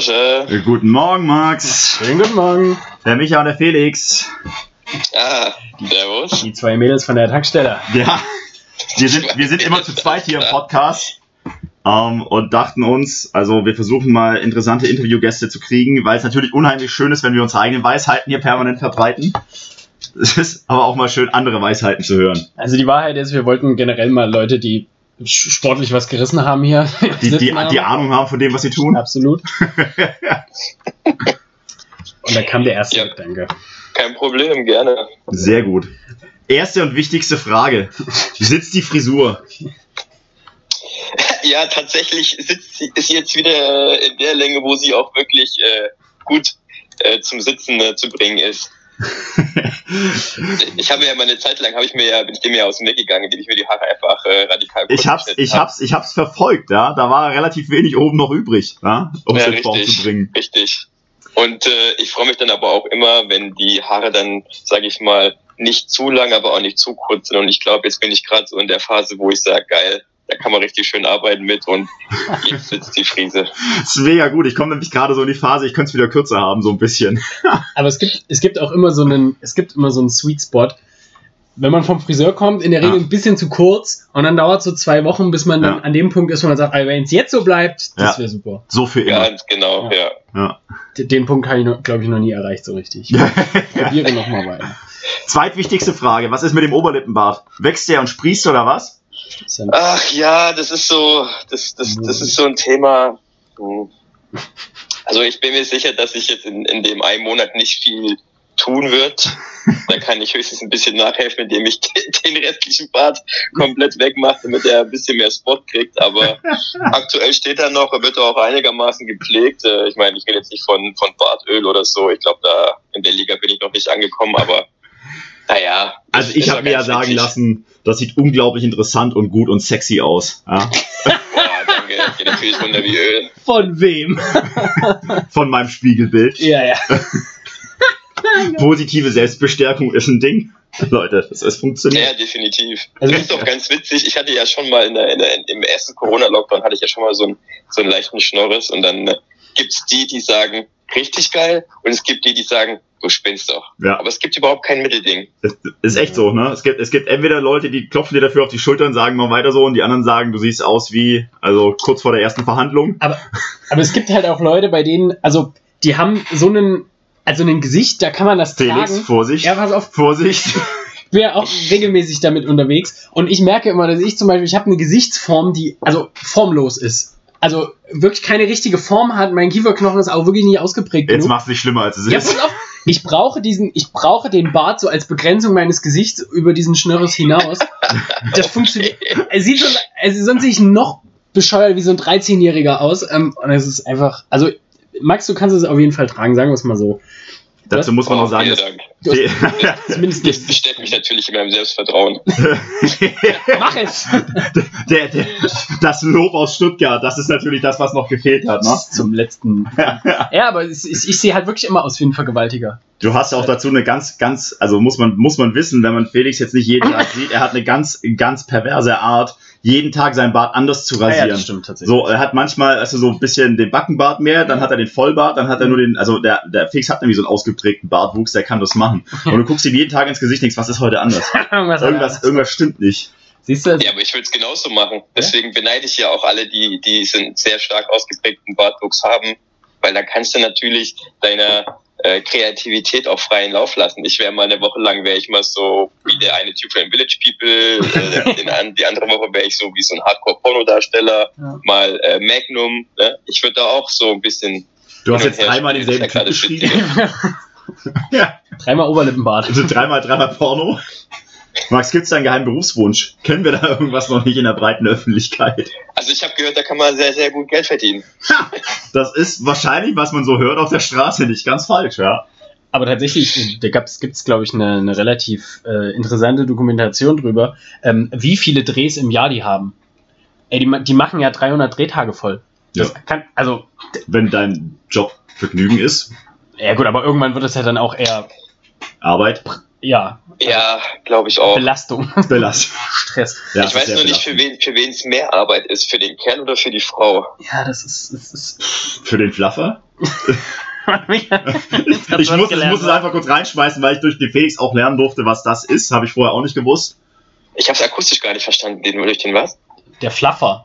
Morgen. Äh, Guten Morgen, Max. Schönen guten Morgen. Der Micha und der Felix. Ah, servus. Die zwei Mädels von der Tankstelle. Ja, wir sind, wir sind immer zu zweit hier im Podcast ähm, und dachten uns, also wir versuchen mal interessante Interviewgäste zu kriegen, weil es natürlich unheimlich schön ist, wenn wir unsere eigenen Weisheiten hier permanent verbreiten. Es ist aber auch mal schön, andere Weisheiten zu hören. Also die Wahrheit ist, wir wollten generell mal Leute, die sportlich was gerissen haben hier. Die, die, haben. die Ahnung haben von dem, was sie tun. Absolut. Und da kam der erste Ja. Gedanke. Kein Problem, gerne. Sehr gut. Erste und wichtigste Frage. Wie sitzt die Frisur? Ja, tatsächlich sitzt sie, ist sie jetzt wieder in der Länge, wo sie auch wirklich äh, gut äh, zum Sitzen äh, zu bringen ist. Ich habe ja meine Zeit lang, habe ich mir ja, bin ich dem ja aus dem Weg gegangen, indem ich mir die Haare einfach äh, radikal Ich hab's, ich hab. hab's, ich hab's verfolgt, ja. Da war relativ wenig oben noch übrig, ja, um es Ja, in Form richtig. zu bringen. Richtig. Und äh, ich freue mich dann aber auch immer, wenn die Haare dann, sage ich mal, nicht zu lang, aber auch nicht zu kurz sind. Und ich glaube, jetzt bin ich gerade so in der Phase, wo ich sage, geil, da kann man richtig schön arbeiten mit und jetzt sitzt die Friese. Das ist mega gut. Ich komme nämlich gerade so in die Phase, ich könnte es wieder kürzer haben, so ein bisschen. Aber es gibt, es gibt auch immer so einen, es gibt immer so einen Sweet Spot. Wenn man vom Friseur kommt, in der Regel Ja. ein bisschen zu kurz und dann dauert es so zwei Wochen, bis man dann Ja. an dem Punkt ist, wo man sagt, wenn es jetzt so bleibt, das Ja. wäre super. So für immer. Ganz genau, ja. Den Punkt habe ich, glaube ich, noch nie erreicht so richtig. Probiere nochmal weiter. Zweitwichtigste Frage. Was ist mit dem Oberlippenbart? Wächst der und sprießt oder was? Ach ja, das ist so, das, das, das ist so ein Thema. Hm. Also ich bin mir sicher, dass sich jetzt in, in dem einen Monat nicht viel tun wird. Da kann ich höchstens ein bisschen nachhelfen, indem ich den, den restlichen Bart komplett wegmache, damit er ein bisschen mehr Spot kriegt. Aber aktuell steht er noch, er wird auch einigermaßen gepflegt. Äh, Ich meine, ich rede jetzt nicht von, von Bartöl oder so. Ich glaube, da in der Liga bin ich noch nicht angekommen, aber naja. Also ist- ich ist habe mir ja sagen witzig. lassen, das sieht unglaublich interessant und gut und sexy aus. Ja? Ja, danke. Geht natürlich runter wie Öl. Von wem? Von meinem Spiegelbild. Ja, ja. Positive Selbstbestärkung ist ein Ding. Leute, das ist funktioniert. Ja, definitiv. Also- Also ist doch ganz witzig. Ich hatte ja schon mal in der, in der, im ersten Corona-Lockdown hatte ich ja schon mal so einen, so einen leichten Schnorris und dann äh, gibt's die, die sagen, richtig geil und es gibt die, die sagen, du spinnst doch. Ja. Aber es gibt überhaupt kein Mittelding. Das ist echt so, ne? Es gibt, es gibt entweder Leute, die klopfen dir dafür auf die Schulter und sagen, mach weiter so, und die anderen sagen, du siehst aus wie, also kurz vor der ersten Verhandlung. Aber, aber es gibt halt auch Leute, bei denen, also die haben so einen, also ein Gesicht, da kann man das Felix, tragen. Vorsicht. Ja, pass auf, Vorsicht. ich bin ja auch regelmäßig damit unterwegs und ich merke immer, dass ich zum Beispiel, ich habe eine Gesichtsform, die also formlos ist. Also wirklich keine richtige Form hat. Mein Kieferknochen ist auch wirklich nicht ausgeprägt Jetzt genug. machst du dich schlimmer, als es Ja, ist. pass auf, ich brauche diesen, ich brauche den Bart so als Begrenzung meines Gesichts über diesen Schnörres hinaus. Das funktioniert. Es sieht schon, also sonst sehe ich noch bescheuert wie so ein 13-Jähriger aus. Ähm, und es ist einfach, also Max, du kannst es auf jeden Fall tragen, sagen wir es mal so. Dazu muss man Oh, noch sagen, dass Dank. Du hast zumindest Das nicht. bestärkt mich natürlich in meinem Selbstvertrauen. Mach es! der, der, das Lob aus Stuttgart, das ist natürlich das, was noch gefehlt hat. Ne? Zum letzten. Ja, aber es, ich, ich sehe halt wirklich immer aus wie ein Vergewaltiger. Du hast auch dazu eine ganz, ganz, also muss man, muss man wissen, wenn man Felix jetzt nicht jeden Tag sieht, er hat eine ganz, ganz perverse Art, jeden Tag sein Bart anders zu rasieren. stimmt tatsächlich. So, er hat manchmal also so ein bisschen den Backenbart mehr, dann hat er den Vollbart, dann hat er nur den, also der, der Felix hat nämlich so einen ausgeprägten Bartwuchs, der kann das machen. Und du guckst ihm jeden Tag ins Gesicht und denkst, was ist heute anders? irgendwas, Irgendwas, irgendwas stimmt nicht. Siehst du? Ja, aber ich würde es genauso machen. Deswegen beneide ich ja auch alle, die, die sind sehr stark ausgeprägten Bartwuchs haben, weil da kannst du natürlich deiner äh, Kreativität auch freien Lauf lassen. Ich wäre mal eine Woche lang, wäre ich mal so wie der eine Typ von Village People, äh, den, an, die andere Woche wäre ich so wie so ein Hardcore-Pornodarsteller, Ja. mal äh, Magnum. Ne? Ich würde da auch so ein bisschen. Du hast jetzt dreimal denselben Typ beschrieben. ja. Dreimal Oberlippenbart. Also dreimal, dreimal Porno. Max, gibt's da einen geheimen Berufswunsch? Kennen wir da irgendwas noch nicht in der breiten Öffentlichkeit? Also ich habe gehört, da kann man sehr, sehr gut Geld verdienen. Das ist wahrscheinlich, was man so hört auf der Straße, nicht ganz falsch, ja. Aber tatsächlich, da gibt es, glaube ich, eine, eine relativ äh, interessante Dokumentation drüber, ähm, wie viele Drehs im Jahr die haben. Ey, die, die machen ja 300 Drehtage voll. Das Ja. kann, also, Wenn dein Job Vergnügen ist, ja gut, aber irgendwann wird es ja dann auch eher, Arbeit, ja, Ja, glaube ich auch. Belastung, Belast. Stress. Ja, ich das ist weiß nur nicht, für belastend. wen für wen es mehr Arbeit ist, für den Kerl oder für die Frau. Ja, das ist, das ist Für den Fluffer? ich, muss, ich muss es einfach kurz reinschmeißen, weil ich durch den Felix auch lernen durfte, was das ist. Habe ich vorher auch nicht gewusst. Ich habe es akustisch gar nicht verstanden, den durch den was? Der Fluffer.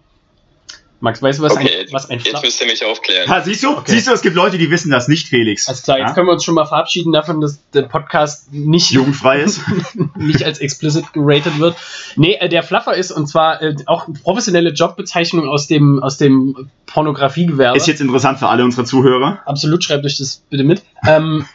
Max, weißt du, was Okay, ein, jetzt, was ein jetzt Fluffer müsst ihr mich aufklären. Ha, siehst du? Okay. Siehst du, es gibt Leute, die wissen das nicht, Felix. Alles klar, jetzt Ja? können wir uns schon mal verabschieden davon, dass der Podcast nicht, Jugendfrei ist. nicht als explicit geratet wird. Nee, äh, der Fluffer ist und zwar äh, auch eine professionelle Jobbezeichnung aus dem, aus dem Pornografiegewerbe. Ist jetzt interessant für alle unsere Zuhörer. Absolut, schreibt euch das bitte mit. Ähm,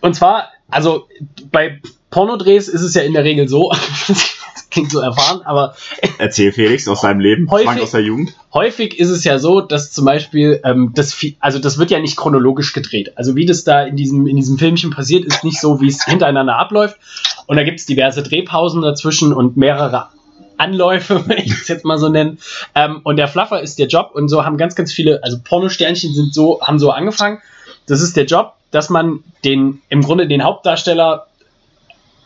und zwar, also bei Pornodrehs ist es ja in der Regel so, das klingt so erfahren, aber Erzähl Felix aus seinem Leben. Häufig- aus der Jugend. häufig ist es ja so, dass zum Beispiel ähm, das, also das wird ja nicht chronologisch gedreht. Also wie das da in diesem, in diesem Filmchen passiert, ist nicht so, wie es hintereinander abläuft. Und da gibt es diverse Drehpausen dazwischen und mehrere Anläufe, wenn ich es jetzt mal so nennen. Ähm, und der Fluffer ist der Job und so haben ganz, ganz viele, also Pornosternchen sind so, haben so angefangen. Das ist der Job, dass man den, im Grunde den Hauptdarsteller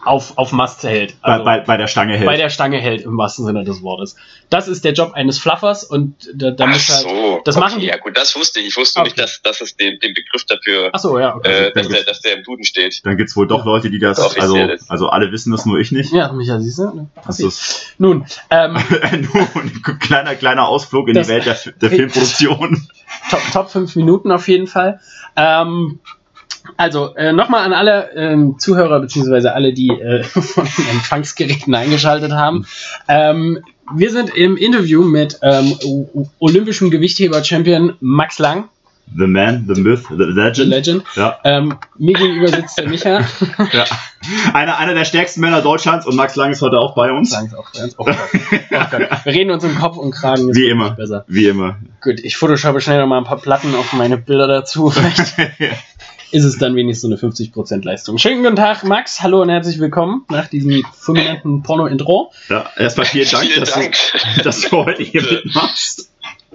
auf, auf Mast hält. Bei, Also- bei, bei der Stange hält. bei der Stange hält, im wahrsten Sinne des Wortes. Das ist der Job eines Fluffers und da, da Ach muss halt. so, das okay, machen die- ja gut, das wusste ich. Ich wusste Okay. nicht, dass, dass es den, den Begriff dafür, Achso, ja, okay. äh, dass, der, dass der im Duden steht. Dann gibt's wohl doch Leute, die das, Doch, ich also, das. also alle wissen das, nur ich nicht. Ja, Micha, siehst du? Ne? Das Passiert. ist Nun, ähm, nur ein kleiner, kleiner Ausflug in Das- die Welt der, der Filmproduktion. Top, Top 5 Minuten auf jeden Fall. Ähm, also, äh, nochmal an alle ähm, Zuhörer, beziehungsweise alle, die äh, von den Empfangsgeräten eingeschaltet haben. Ähm, wir sind im Interview mit ähm, olympischem Gewichtheber-Champion Max Lang, The Man, The Myth, The The Legend. Legend. Ja, Ähm, mir gegenüber sitzt der Micha. ja. Einer, einer der stärksten Männer Deutschlands und Max Lang ist heute auch bei uns. Sagen es auch ganz oh Gott. Oh Gott. Wir reden uns im Kopf und Kragen. ist Wie immer. Besser. Wie immer. Gut, ich photoshoppe schnell noch mal ein paar Platten auf meine Bilder dazu. Vielleicht ist es dann wenigstens so eine 50% Leistung. Schönen guten Tag, Max. Hallo und herzlich willkommen nach diesem fulminanten Porno-Intro. ja, erstmal vielen Dank, Vielen dass, Dank. Du, dass du heute hier mitmachst.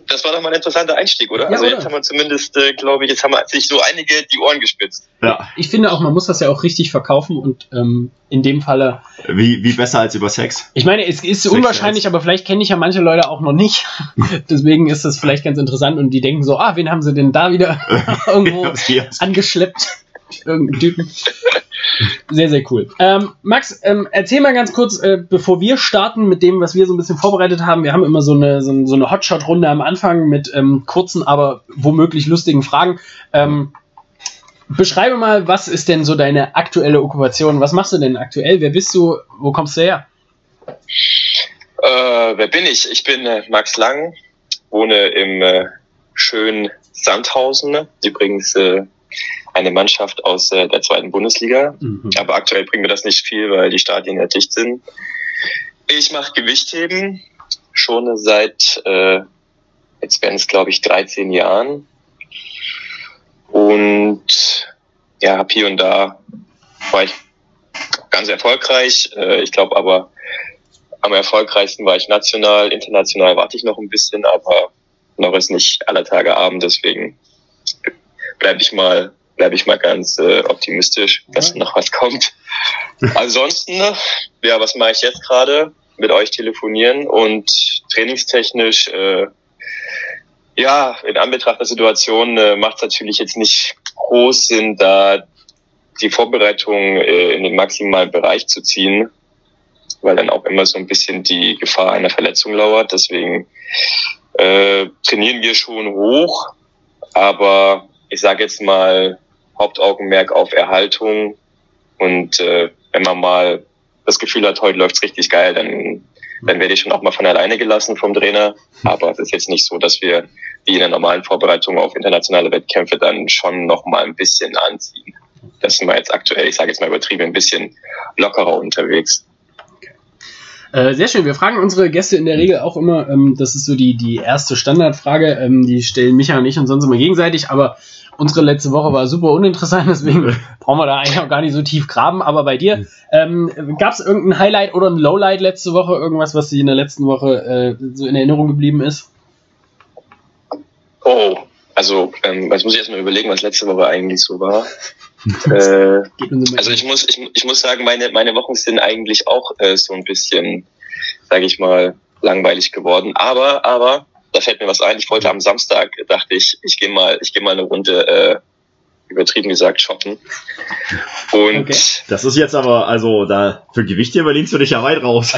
Das war doch mal ein interessanter Einstieg, oder? Ja, also oder? jetzt haben wir zumindest, äh, glaube ich, jetzt haben wir sich so einige die Ohren gespitzt. Ja, Ich finde auch, man muss das ja auch richtig verkaufen und ähm, in dem Falle, wie, wie besser als über Sex. ich meine, es ist Sex unwahrscheinlich, aber vielleicht kenne ich ja manche Leute auch noch nicht. Deswegen ist das vielleicht ganz interessant und die denken so, ah, wen haben sie denn da wieder irgendwo angeschleppt. Irgendein Typen. Sehr, sehr cool. Ähm, Max, ähm, erzähl mal ganz kurz, äh, bevor wir starten mit dem, was wir so ein bisschen vorbereitet haben. Wir haben immer so eine, so, so eine Hotshot-Runde am Anfang mit ähm, kurzen, aber womöglich lustigen Fragen. Ähm, beschreibe mal, was ist denn so deine aktuelle Okkupation? Was machst du denn aktuell? Wer bist du? Wo kommst du her? Äh, wer bin ich? Ich bin äh, Max Lang, wohne im äh, schönen Sandhausen. Übrigens äh, eine Mannschaft aus äh, der zweiten Bundesliga. Mhm. Aber aktuell bringt mir das nicht viel, weil die Stadien ja dicht sind. Ich mache Gewichtheben schon seit, äh, jetzt werden es glaube ich 13 Jahren. Und ja, hab hier und da war ich ganz erfolgreich. Äh, ich glaube aber am erfolgreichsten war ich national, international warte ich noch ein bisschen, aber noch ist nicht aller Tage Abend, deswegen bleibe ich mal bleibe ich mal ganz äh, optimistisch, dass noch was kommt. Ansonsten, ja, was mache ich jetzt gerade? Mit euch telefonieren und trainingstechnisch, äh, ja, in Anbetracht der Situation äh, macht es natürlich jetzt nicht groß Sinn, da die Vorbereitung äh, in den maximalen Bereich zu ziehen, weil dann auch immer so ein bisschen die Gefahr einer Verletzung lauert. Deswegen äh, trainieren wir schon hoch, aber ich sage jetzt mal Hauptaugenmerk auf Erhaltung und äh, wenn man mal das Gefühl hat, heute läuft's richtig geil, dann dann werde ich schon auch mal von alleine gelassen vom Trainer. Aber es ist jetzt nicht so, dass wir wie in der normalen Vorbereitung auf internationale Wettkämpfe dann schon noch mal ein bisschen anziehen. Das sind wir jetzt aktuell, ich sage jetzt mal übertrieben, ein bisschen lockerer unterwegs. Äh, sehr schön. Wir fragen unsere Gäste in der Regel auch immer, ähm, das ist so die, die erste Standardfrage, ähm, die stellen Micha und ich und sonst immer gegenseitig, aber unsere letzte Woche war super uninteressant, deswegen brauchen wir da eigentlich auch gar nicht so tief graben. Aber bei dir, ähm, gab es irgendein Highlight oder ein Lowlight letzte Woche, irgendwas, was dir in der letzten Woche äh, so in Erinnerung geblieben ist? Oh, also ähm, jetzt muss ich erstmal überlegen, was letzte Woche eigentlich so war. äh, Also ich muss, ich, ich muss sagen, meine, meine Wochen sind eigentlich auch äh, so ein bisschen, sage ich mal, langweilig geworden. Aber, aber da fällt mir was ein. Ich wollte am Samstag, dachte ich, ich gehe mal, ich gehe mal eine Runde, äh, übertrieben gesagt, shoppen. Und Okay. Das ist jetzt aber, also da für Gewichte überlehnst du dich ja weit raus.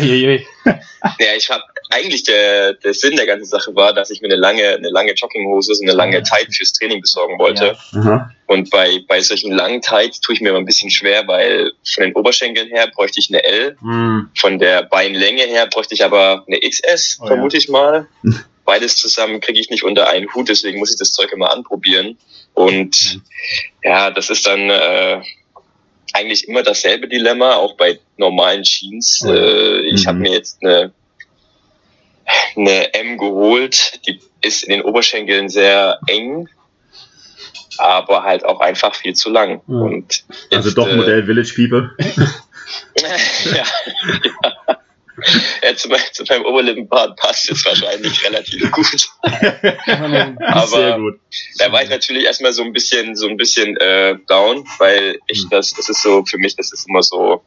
Ja, ich habe eigentlich der, der Sinn der ganzen Sache war, dass ich mir eine lange, eine lange Jogginghose, so eine lange Tight fürs Training besorgen wollte. Ja. Aha. Und bei, bei solchen langen Tights tue ich mir immer ein bisschen schwer, weil von den Oberschenkeln her bräuchte ich eine L, Hm. von der Beinlänge her bräuchte ich aber eine XS, Oh ja. vermute ich mal. Beides zusammen kriege ich nicht unter einen Hut, deswegen muss ich das Zeug immer anprobieren. Und Mhm. ja, das ist dann äh, eigentlich immer dasselbe Dilemma, auch bei normalen Jeans. Oh ja. Äh, ich Mhm. habe mir jetzt eine, eine M geholt, die ist in den Oberschenkeln sehr eng, aber halt auch einfach viel zu lang. Mhm. Und Also jetzt, doch äh, Modell Village People. ja, ja. ja zu, mein, zu meinem Oberlippenbart passt es wahrscheinlich relativ gut. Aber Sehr gut. da war ich natürlich erstmal so ein bisschen, so ein bisschen äh, down, weil ich Mhm. das, das ist so, für mich, das ist immer so,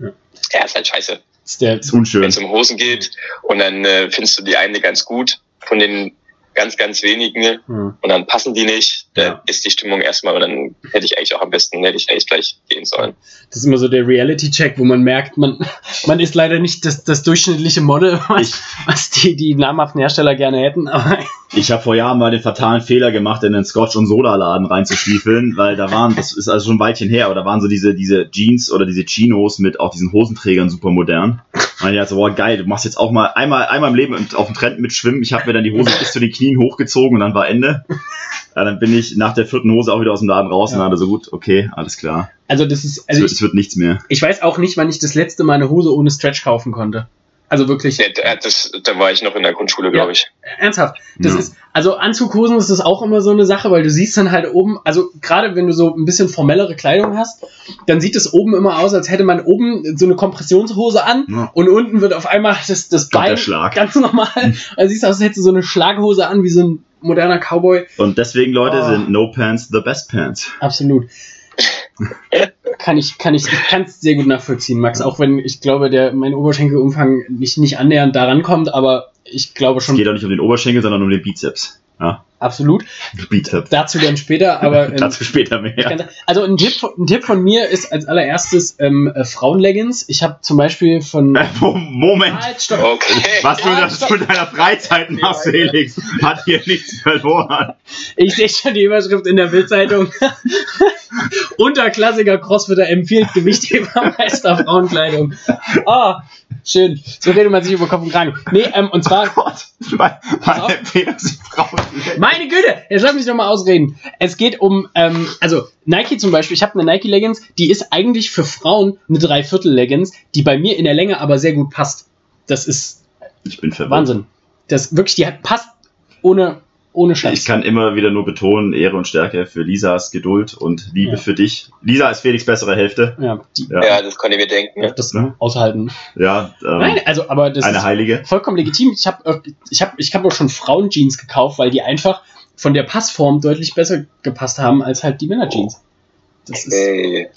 Ja. ja, ist halt scheiße, Ist der, wenn es um Hosen geht und dann äh, findest du die eine ganz gut von den ganz, ganz wenigen hm. und dann passen die nicht, dann Ja. ist die Stimmung erstmal und dann hätte ich eigentlich auch am besten, hätte ich eigentlich gleich gehen sollen. Das ist immer so der Reality-Check, wo man merkt, man, man ist leider nicht das, das durchschnittliche Model, was, was die, die namhaften Hersteller gerne hätten. Aber Ich habe vor Jahren mal den fatalen Fehler gemacht, in den Scotch- und Soda-Laden reinzustiefeln, weil da waren, das ist also schon ein Weilchen her, aber da waren so diese, diese Jeans oder diese Chinos mit auch diesen Hosenträgern super modern. Und ich dachte so, boah, geil, du machst jetzt auch mal einmal, einmal im Leben auf dem Trend mit Schwimmen. Ich habe mir dann die Hose bis zu den Knien hochgezogen und dann war Ende. Ja, dann bin ich nach der vierten Hose auch wieder aus dem Laden raus und Ja. hatte so gut, okay, alles klar. also das ist, Es also wird, ich, es wird nichts mehr. ich weiß auch nicht, wann ich das letzte Mal eine Hose ohne Stretch kaufen konnte. Also wirklich. Ja, da- das, da war ich noch in der Grundschule, glaube ich. Ernsthaft. Das Ja. ist, also Anzughosen ist das auch immer so eine Sache, weil du siehst dann halt oben, also gerade wenn du so ein bisschen formellere Kleidung hast, dann sieht es oben immer aus, als hätte man oben so eine Kompressionshose an Ja. und unten wird auf einmal das, das Bein Schlag. ganz normal. Also siehst du aus, als hättest du so eine Schlaghose an, wie so ein moderner Cowboy. Und deswegen, Leute, Oh. sind No Pants the best Pants. Absolut. kann ich, kann ich, ich kann es sehr gut nachvollziehen, Max, auch wenn ich glaube, der, mein Oberschenkelumfang nicht, nicht annähernd daran kommt, aber ich glaube Es schon geht auch nicht um den Oberschenkel, sondern um den Bizeps. Ja, absolut. Bizeps. Dazu dann später, aber ähm, Dazu später mehr. kann Also ein Tipp, von- ein Tipp von mir ist als allererstes ähm, äh, Frauenleggings. Ich habe zum Beispiel von. Äh, Moment. Halt, stopp. Okay. Was du Ja, das stopp. zu deiner Freizeit machst, Felix, hat hier nichts verloren. Ich sehe schon die Überschrift in der Bildzeitung. Unterklassiger Crossfitter empfiehlt Gewichthebermeister Frauenkleidung. Ah, schön. So redet man sich über Kopf und Kragen. Nee, ähm, und zwar Gott, meine, meine Empfehlung sind Frauen. Meine Güte, jetzt lass mich noch mal ausreden. Es geht um, ähm, also Nike zum Beispiel, ich habe eine Nike Leggings, die ist eigentlich für Frauen eine Dreiviertel Leggings, die bei mir in der Länge aber sehr gut passt. Das ist Ich bin verwirrt. Wahnsinn. Das wirklich, die hat, passt ohne, ohne Scheiß. Ich kann immer wieder nur betonen, Ehre und Stärke für Lisas Geduld und Liebe Ja. für dich. Lisa ist Felix bessere Hälfte. ja, die, Ja, Ja, das konnte ich mir denken. ja, das Ne? aushalten. ja ähm, Nein, also, aber das eine ist Heilige. vollkommen legitim. Ich habe ich hab, ich hab auch schon Frauenjeans gekauft, weil die einfach von der Passform deutlich besser gepasst haben als halt die Männerjeans. Das ist, Okay.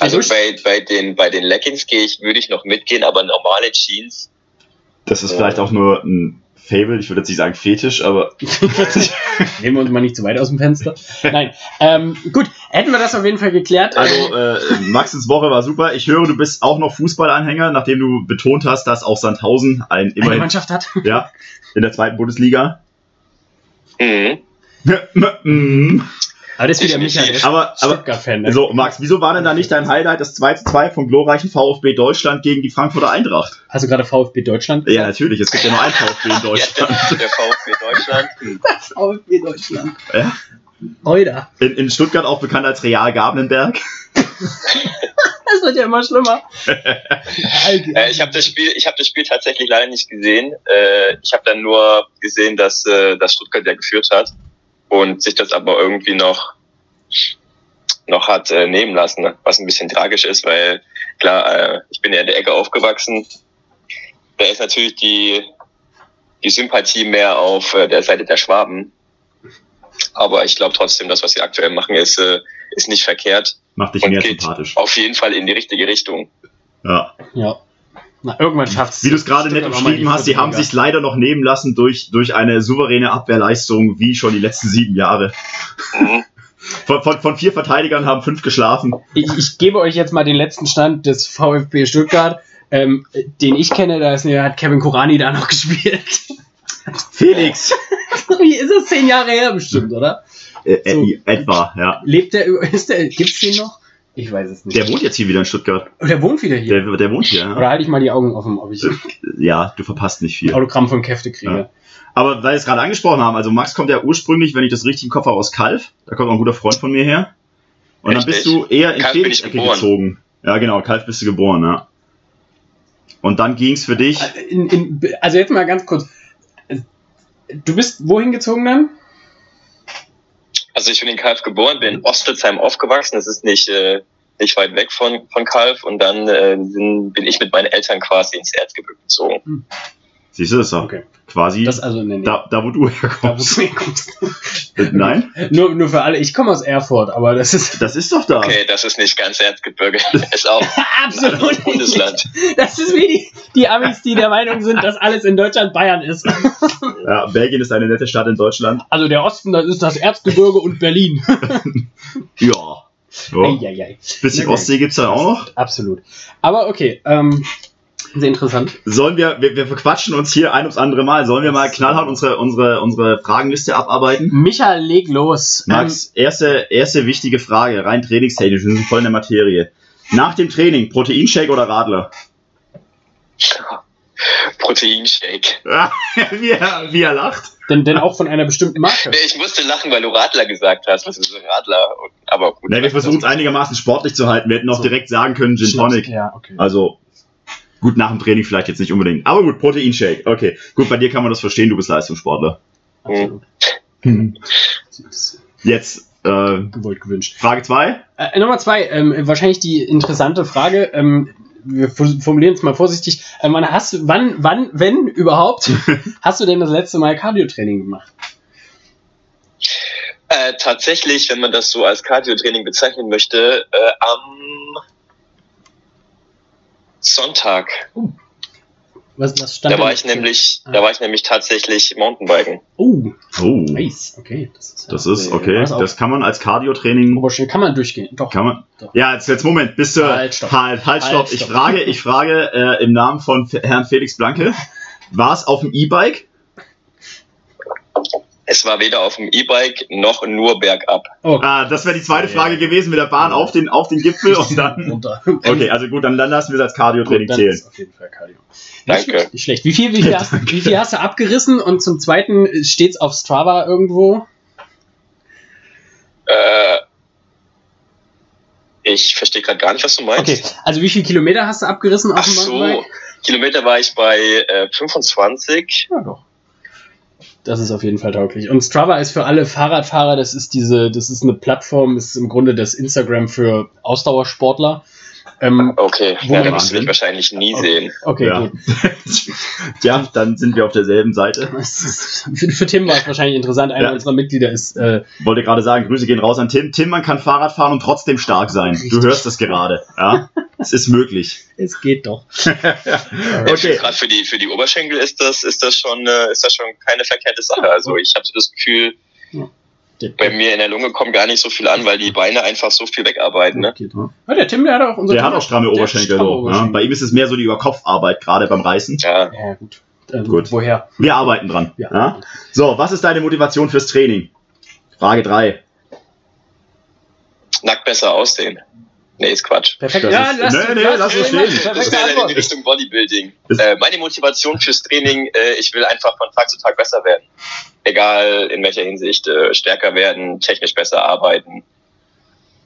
Also Also bei, bei, den, bei den Leggings gehe ich, würde ich noch mitgehen, aber normale Jeans. Das ist vielleicht auch nur ein Fable, ich würde jetzt nicht sagen Fetisch, aber Nehmen wir uns mal nicht zu weit aus dem Fenster. Nein. Ähm, gut, hätten wir das auf jeden Fall geklärt. also äh, Maxens Woche war super. Ich höre, du bist auch noch Fußballanhänger, nachdem du betont hast, dass auch Sandhausen ein eine immerhin Mannschaft hat. ja, in der zweiten Bundesliga. Mhm. Aber das ist wieder Michael, aber, aber Stuttgart-Fan. Ne? so, Max, wieso war denn da nicht dein Highlight das 2 zu 2 vom glorreichen VfB Deutschland gegen die Frankfurter Eintracht? Hast du gerade VfB Deutschland? Ja, natürlich, es gibt ja nur ein VfB in Deutschland. Ja, der, der VfB Deutschland. VfB Deutschland. Ja. Oida. In, in Stuttgart auch bekannt als Real Gabenenberg. Das wird ja immer schlimmer. Äh, ich habe das Spiel, ich habe das Spiel tatsächlich leider nicht gesehen. Äh, ich habe dann nur gesehen, dass, äh, dass Stuttgart ja geführt hat und sich das aber irgendwie noch noch hat äh, nehmen lassen, was ein bisschen tragisch ist, weil klar, äh, ich bin ja in der Ecke aufgewachsen. Da ist natürlich die die Sympathie mehr auf äh, der Seite der Schwaben. Aber ich glaube trotzdem, das, was sie aktuell machen, ist, äh, ist nicht verkehrt Macht dich und mehr geht sympathisch. auf jeden Fall in die richtige Richtung. Ja. Ja. Na, irgendwann schafft's. Wie du es gerade nett beschrieben hast, sie haben sich leider noch nehmen lassen durch, durch eine souveräne Abwehrleistung, wie schon die letzten sieben Jahre. Mhm. Von, von, von vier Verteidigern haben fünf geschlafen. Ich, ich gebe euch jetzt mal den letzten Stand des VfB Stuttgart, ähm, den ich kenne. Da ist, hat Kevin Kurani da noch gespielt. Felix! Wie ist das? Zehn Jahre her bestimmt, oder? Äh, So. äh, etwa, ja. Lebt der, ist der, gibt's den noch? Ich weiß es nicht. Der wohnt jetzt hier wieder in Stuttgart. Oh, der wohnt wieder hier. Der, der wohnt hier, ja. Oder halte ich mal die Augen offen, ob ich Ja, du verpasst nicht viel. Autogramm von Käfte kriege. Ja. Aber weil wir es gerade angesprochen haben, also Max kommt ja ursprünglich, wenn ich das richtig im Kopf habe, aus Kalf. Da kommt auch ein guter Freund von mir her. Und dann bist Richtig. du eher in Felix-Ecke gezogen. Ja, genau, Kalf bist du geboren, ja. Und dann ging es für dich. In, in, also jetzt mal ganz kurz. Du bist wohin gezogen dann? Also ich bin in Kalf geboren, bin in Ostelsheim aufgewachsen. Das ist nicht, äh, nicht weit weg von, von Kalf. Und dann äh, bin, ich mit meinen Eltern quasi ins Erzgebirge gezogen. Siehst du das doch? Okay. Quasi Das also in der Nähe. da, da, wo du Da, wo herkommst. du hinkommst. Äh, Nein? nur, nur für alle, ich komme aus Erfurt, aber das ist Das ist doch da. Okay, das ist nicht ganz Erzgebirge. ist auch ein absolut anderes nicht. Bundesland. Das ist wie die, die Amis, die der Meinung sind, dass alles in Deutschland Bayern ist. Ja, Belgien ist eine nette Stadt in Deutschland. Also der Osten, das ist das Erzgebirge und Berlin. Ja. So. Eieiei. Bisschen Okay. Ostsee gibt's dann auch noch. Absolut. Aber okay, ähm, sehr interessant. Sollen wir, wir, wir verquatschen uns hier ein ums andere Mal. Sollen wir mal knallhart unsere, unsere, unsere Fragenliste abarbeiten? Michael, leg los. Max, erste, erste wichtige Frage, rein trainingstechnisch, wir sind voll in der Materie. Nach dem Training, Proteinshake oder Radler? Proteinshake. wie, er, wie er lacht. Ähm, denn, denn auch von einer bestimmten Marke. Nee, Ich musste lachen, weil du Radler gesagt hast. Was ist Radler? Aber gut. Na, wir versuchen es einigermaßen sportlich zu halten. Wir hätten auch So. direkt sagen können, Gin Tonic. Ja, okay. Also, gut, nach dem Training vielleicht jetzt nicht unbedingt. Aber gut, Proteinshake. Okay, gut, bei dir kann man das verstehen, du bist Leistungssportler. Ist Jetzt, äh, gewollt gewünscht. Frage 2. Äh, Nummer zwei, ähm, wahrscheinlich die interessante Frage. Ähm, wir formulieren es mal vorsichtig. Ähm, wann hast du, wann, wann, wenn überhaupt, hast du denn das letzte Mal Cardio-Training gemacht? Äh, tatsächlich, wenn man das so als Cardio-Training bezeichnen möchte, äh, am Sonntag. Was, was stand Da war ich nämlich, Ah. da war ich nämlich tatsächlich Mountainbiken. Oh, Oh, nice. Okay, das ist, ja- das ist okay. Das auch- Das kann man als Cardio-Training Oberschenkel kann man durchgehen. Doch. Kann man? Doch. Ja, jetzt, jetzt Moment, bist du. Halt, stopp. Halt, halt, stopp. Halt, Ich stopp. frage, ich frage äh, im Namen von F Herrn Felix Blanke, war es auf dem E-Bike? Es war weder auf dem E-Bike noch nur bergab. Oh, Ah, das wäre die zweite Ja. Frage gewesen mit der Bahn auf den, auf den Gipfel und dann. runter. Okay, also gut, dann, dann lassen wir es als Cardio-Training zählen. ist auf jeden Fall Cardio. Nicht Danke. schlecht, Nicht schlecht. Wie viel, wie, viel hast, wie viel hast du abgerissen und zum zweiten steht's auf Strava irgendwo? Äh, ich verstehe gerade gar nicht, was du meinst. Okay, also wie viel Kilometer hast du abgerissen auf Ach dem so, Mountainbike? Kilometer war ich bei äh, 25. Ja, doch. Das ist auf jeden Fall tauglich. Und Strava ist für alle Fahrradfahrer, das ist diese, das ist eine Plattform, ist im Grunde das Instagram für Ausdauersportler. Ähm, Okay, ja, man dann wirst du wahrscheinlich nie Okay. sehen. okay, Ja. gut. ja, dann sind wir auf derselben Seite. Für, für Tim war es wahrscheinlich interessant. Einer Ja. unserer Mitglieder ist äh, Wollte gerade sagen, Grüße gehen raus an Tim. Tim, man kann Fahrrad fahren und trotzdem stark sein. Du Richtig. hörst das gerade. Ja, es ist möglich. es geht doch. Okay. Gerade für die für die Oberschenkel ist das ist das schon äh, ist das schon keine verkehrte Sache. Also ich habe so das Gefühl, bei mir in der Lunge kommt gar nicht so viel an, weil die Beine einfach so viel wegarbeiten. Ne? Ne? Ja, der Tim, der hat auch unser Der hat auch stramme der hat Oberschenkel. stramme So, ja. Oberschenkel. Bei ihm ist es mehr so die Überkopfarbeit, gerade beim Reißen. Ja, Ja, gut. Ähm, Gut. Woher? Wir arbeiten dran. Ja. Ja. So, was ist deine Motivation fürs Training? Frage 3. nackt besser aussehen. Nee, ist Quatsch. Perfekt. Das ja, ist- lass, nee, nee, lass, lass es stehen. stehen. Das Perfekte dann in Antwort. die Richtung Bodybuilding. Äh, meine Motivation fürs Training, äh, ich will einfach von Tag zu Tag besser werden. Egal in welcher Hinsicht, äh, stärker werden, technisch besser arbeiten.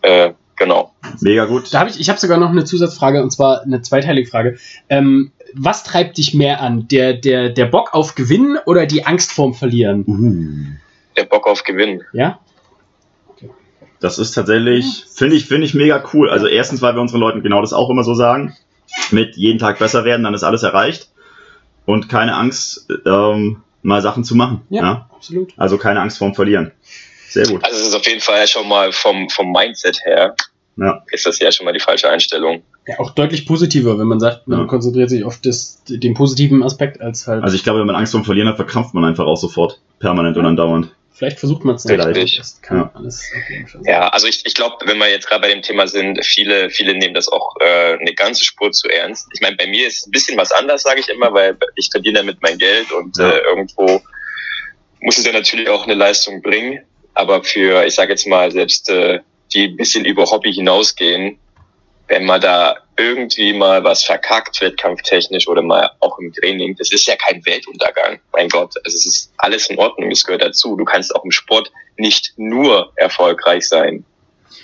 Äh, genau. Mega gut. Da habe ich, ich habe sogar noch eine Zusatzfrage und zwar eine zweiteilige Frage. Ähm, was treibt dich mehr an? Der, der, der Bock auf Gewinnen oder die Angst vorm Verlieren? Uh, Der Bock auf Gewinn. Ja? Das ist tatsächlich, finde ich, finde ich mega cool. Also erstens, weil wir unseren Leuten genau das auch immer so sagen. Mit jeden Tag besser werden, dann ist alles erreicht. Und keine Angst, ähm, mal Sachen zu machen. Ja. Ja. Absolut. Also keine Angst vorm Verlieren. Sehr gut. Also es ist auf jeden Fall schon mal vom, vom Mindset her Ja. ist das ja schon mal die falsche Einstellung. Ja, auch deutlich positiver, wenn man sagt, man Ja. konzentriert sich auf das, den positiven Aspekt als halt. Also ich glaube, wenn man Angst vorm Verlieren hat, verkrampft man einfach auch sofort. Permanent und andauernd. Vielleicht versucht man es Richtig. Das kann Ja. alles auf jeden Fall sein. Ja, also ich, ich glaube, wenn wir jetzt gerade bei dem Thema sind, viele, viele nehmen das auch äh, eine ganze Spur zu ernst. Ich meine, bei mir ist es ein bisschen was anders, sage ich immer, weil ich verdiene damit mein Geld und Ja. äh, irgendwo muss es ja natürlich auch eine Leistung bringen. Aber für, ich sage jetzt mal, selbst äh, die ein bisschen über Hobby hinausgehen, wenn man da irgendwie mal was verkackt, wettkampftechnisch oder mal auch im Training, das ist ja kein Weltuntergang. Mein Gott, also es ist alles in Ordnung, das gehört dazu. Du kannst auch im Sport nicht nur erfolgreich sein.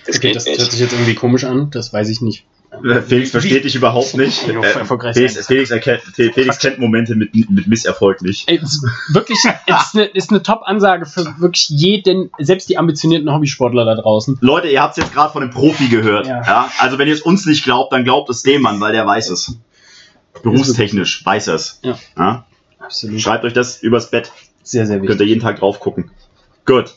Das Okay, geht das hört nicht. sich jetzt irgendwie komisch an, das weiß ich nicht. Äh, Felix versteht dich überhaupt nicht. Äh, Felix. Felix, erkennt, Fe- Felix kennt Momente mit, mit Misserfolg nicht. Ist wirklich, es ist eine, ist eine Top-Ansage für wirklich jeden, selbst die ambitionierten Hobbysportler da draußen. Leute, ihr habt es jetzt gerade von einem Profi gehört. Ja. Ja. Also wenn ihr es uns nicht glaubt, dann glaubt es dem Mann, weil der weiß es. Berufstechnisch weiß er es. Ja. Ja? Absolut. Schreibt euch das übers Bett. Sehr, sehr Könnt wichtig. ihr jeden Tag drauf gucken. Gut.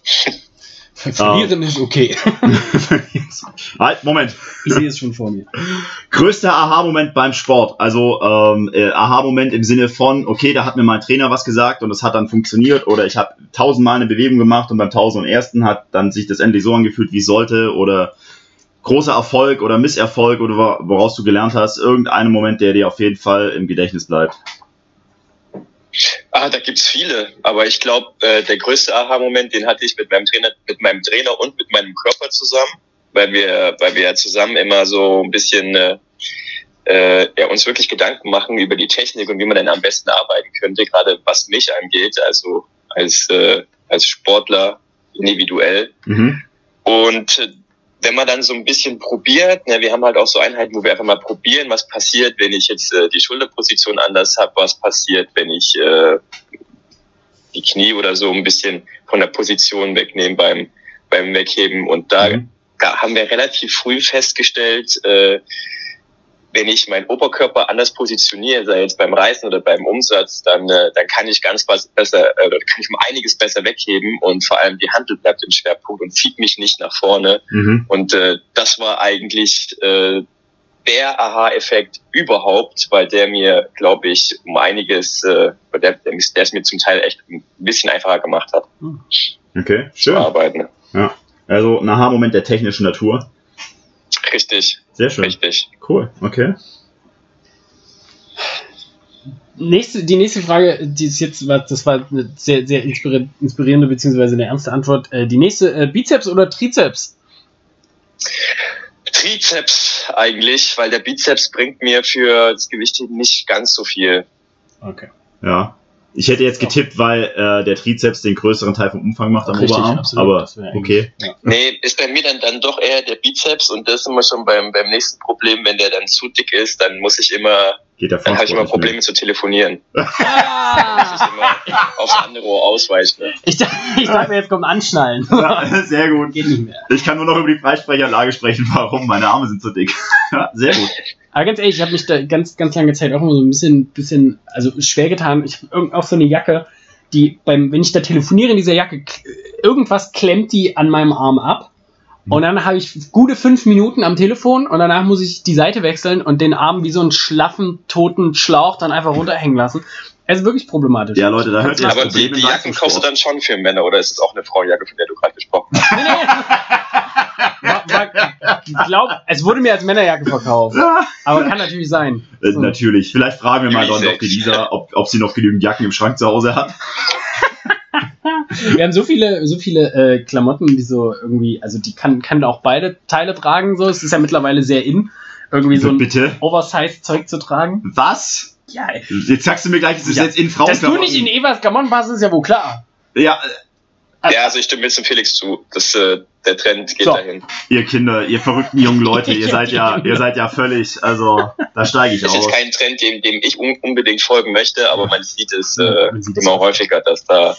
Verlieren ist okay. halt, Moment. Ich sehe es schon vor mir. Größter Aha-Moment beim Sport. Also ähm, äh, Aha-Moment im Sinne von, okay, da hat mir mein Trainer was gesagt und das hat dann funktioniert oder ich habe tausendmal eine Bewegung gemacht und beim tausend und ersten hat dann sich das endlich so angefühlt, wie es sollte oder großer Erfolg oder Misserfolg oder wo- woraus du gelernt hast, irgendeinen Moment, der dir auf jeden Fall im Gedächtnis bleibt. Ah, da gibt's viele, aber ich glaube, äh, der größte Aha-Moment, den hatte ich mit meinem Trainer, mit meinem Trainer und mit meinem Körper zusammen, weil wir, weil wir ja zusammen immer so ein bisschen äh, äh, ja, uns wirklich Gedanken machen über die Technik und wie man denn am besten arbeiten könnte, gerade was mich angeht, also als äh, als Sportler individuell. Mhm. Und wenn man dann so ein bisschen probiert, ne, wir haben halt auch so Einheiten, wo wir einfach mal probieren, was passiert, wenn ich jetzt äh, die Schulterposition anders habe, was passiert, wenn ich äh, die Knie oder so ein bisschen von der Position wegnehme beim, beim Wegheben. Und da, Mhm. da haben wir relativ früh festgestellt, äh, wenn ich meinen Oberkörper anders positioniere, sei jetzt beim Reißen oder beim Umsatz, dann, äh, dann kann ich ganz was besser, äh, kann ich um einiges besser wegheben und vor allem die Handel bleibt im Schwerpunkt und zieht mich nicht nach vorne. Mhm. Und äh, das war eigentlich äh, der Aha-Effekt überhaupt, weil der mir, glaube ich, um einiges, äh, der, der, der es mir zum Teil echt ein bisschen einfacher gemacht hat, Okay, zu schön. arbeiten. Also ein Aha-Moment der technischen Natur. Richtig, Sehr schön. richtig. Cool, okay. Nächste, die nächste Frage, die ist jetzt, das war eine sehr, sehr inspiri- inspirierende beziehungsweise eine ernste Antwort. Äh, Die nächste, äh, Bizeps oder Trizeps? Trizeps eigentlich, weil der Bizeps bringt mir für das Gewichtheben nicht ganz so viel. Okay. Ja. Ich hätte jetzt getippt, weil äh, der Trizeps den größeren Teil vom Umfang macht am Richtig, Oberarm. absolut. Aber okay. Ja. Nee, ist bei mir dann, dann doch eher der Bizeps und das sind wir schon beim, beim nächsten Problem. Wenn der dann zu dick ist, dann muss ich immer, Geht der dann habe ich immer Probleme zu telefonieren. Ich Ah, immer aufs andere Ohr ausweichen. ich, dachte, ich dachte, jetzt kommt Anschnallen. Ja, sehr gut. Geht nicht mehr. Ich kann nur noch über die Freisprechanlage sprechen, warum meine Arme sind so dick. Ja, sehr gut. Aber ganz ehrlich, ich habe mich da ganz, ganz lange Zeit auch immer so ein bisschen, bisschen also schwer getan. Ich habe auch so eine Jacke, die beim, wenn ich da telefoniere in dieser Jacke, irgendwas klemmt die an meinem Arm ab. Und dann habe ich gute fünf Minuten am Telefon und danach muss ich die Seite wechseln und den Arm wie so einen schlaffen, toten Schlauch dann einfach runterhängen lassen. Es ist wirklich problematisch. Ja, Leute, da hört ihr das Aber die, die Jacken kaufst du dann schon für Männer oder ist es auch eine Frauenjacke, von der du gerade gesprochen hast? Nee, nee. War, war, ich glaube, es wurde mir als Männerjacke verkauft. Aber kann natürlich sein. Äh, natürlich. Vielleicht fragen wir mal dann doch die Lisa, ob, ob sie noch genügend Jacken im Schrank zu Hause hat. Wir haben so viele, so viele äh, Klamotten, die so irgendwie, also die kann, kann auch beide Teile tragen. So, es ist ja mittlerweile sehr in, irgendwie so ein Bitte. Oversize-Zeug zu tragen. Was? Ja, ey. Jetzt sagst du mir gleich, es ist Ja, jetzt in Frauen. dass du nicht in Evas Klamotten passt, ist ja wohl klar. Ja, Ja, also ich stimme jetzt dem Felix zu. Das, äh, der Trend geht So. dahin. ihr Kinder, ihr verrückten jungen Leute, ihr seid ja, ihr seid ja völlig, also da steige ich Das ist aus. kein Trend, dem, dem ich un unbedingt folgen möchte, aber man sieht es äh, Man sieht es immer auch. häufiger, dass da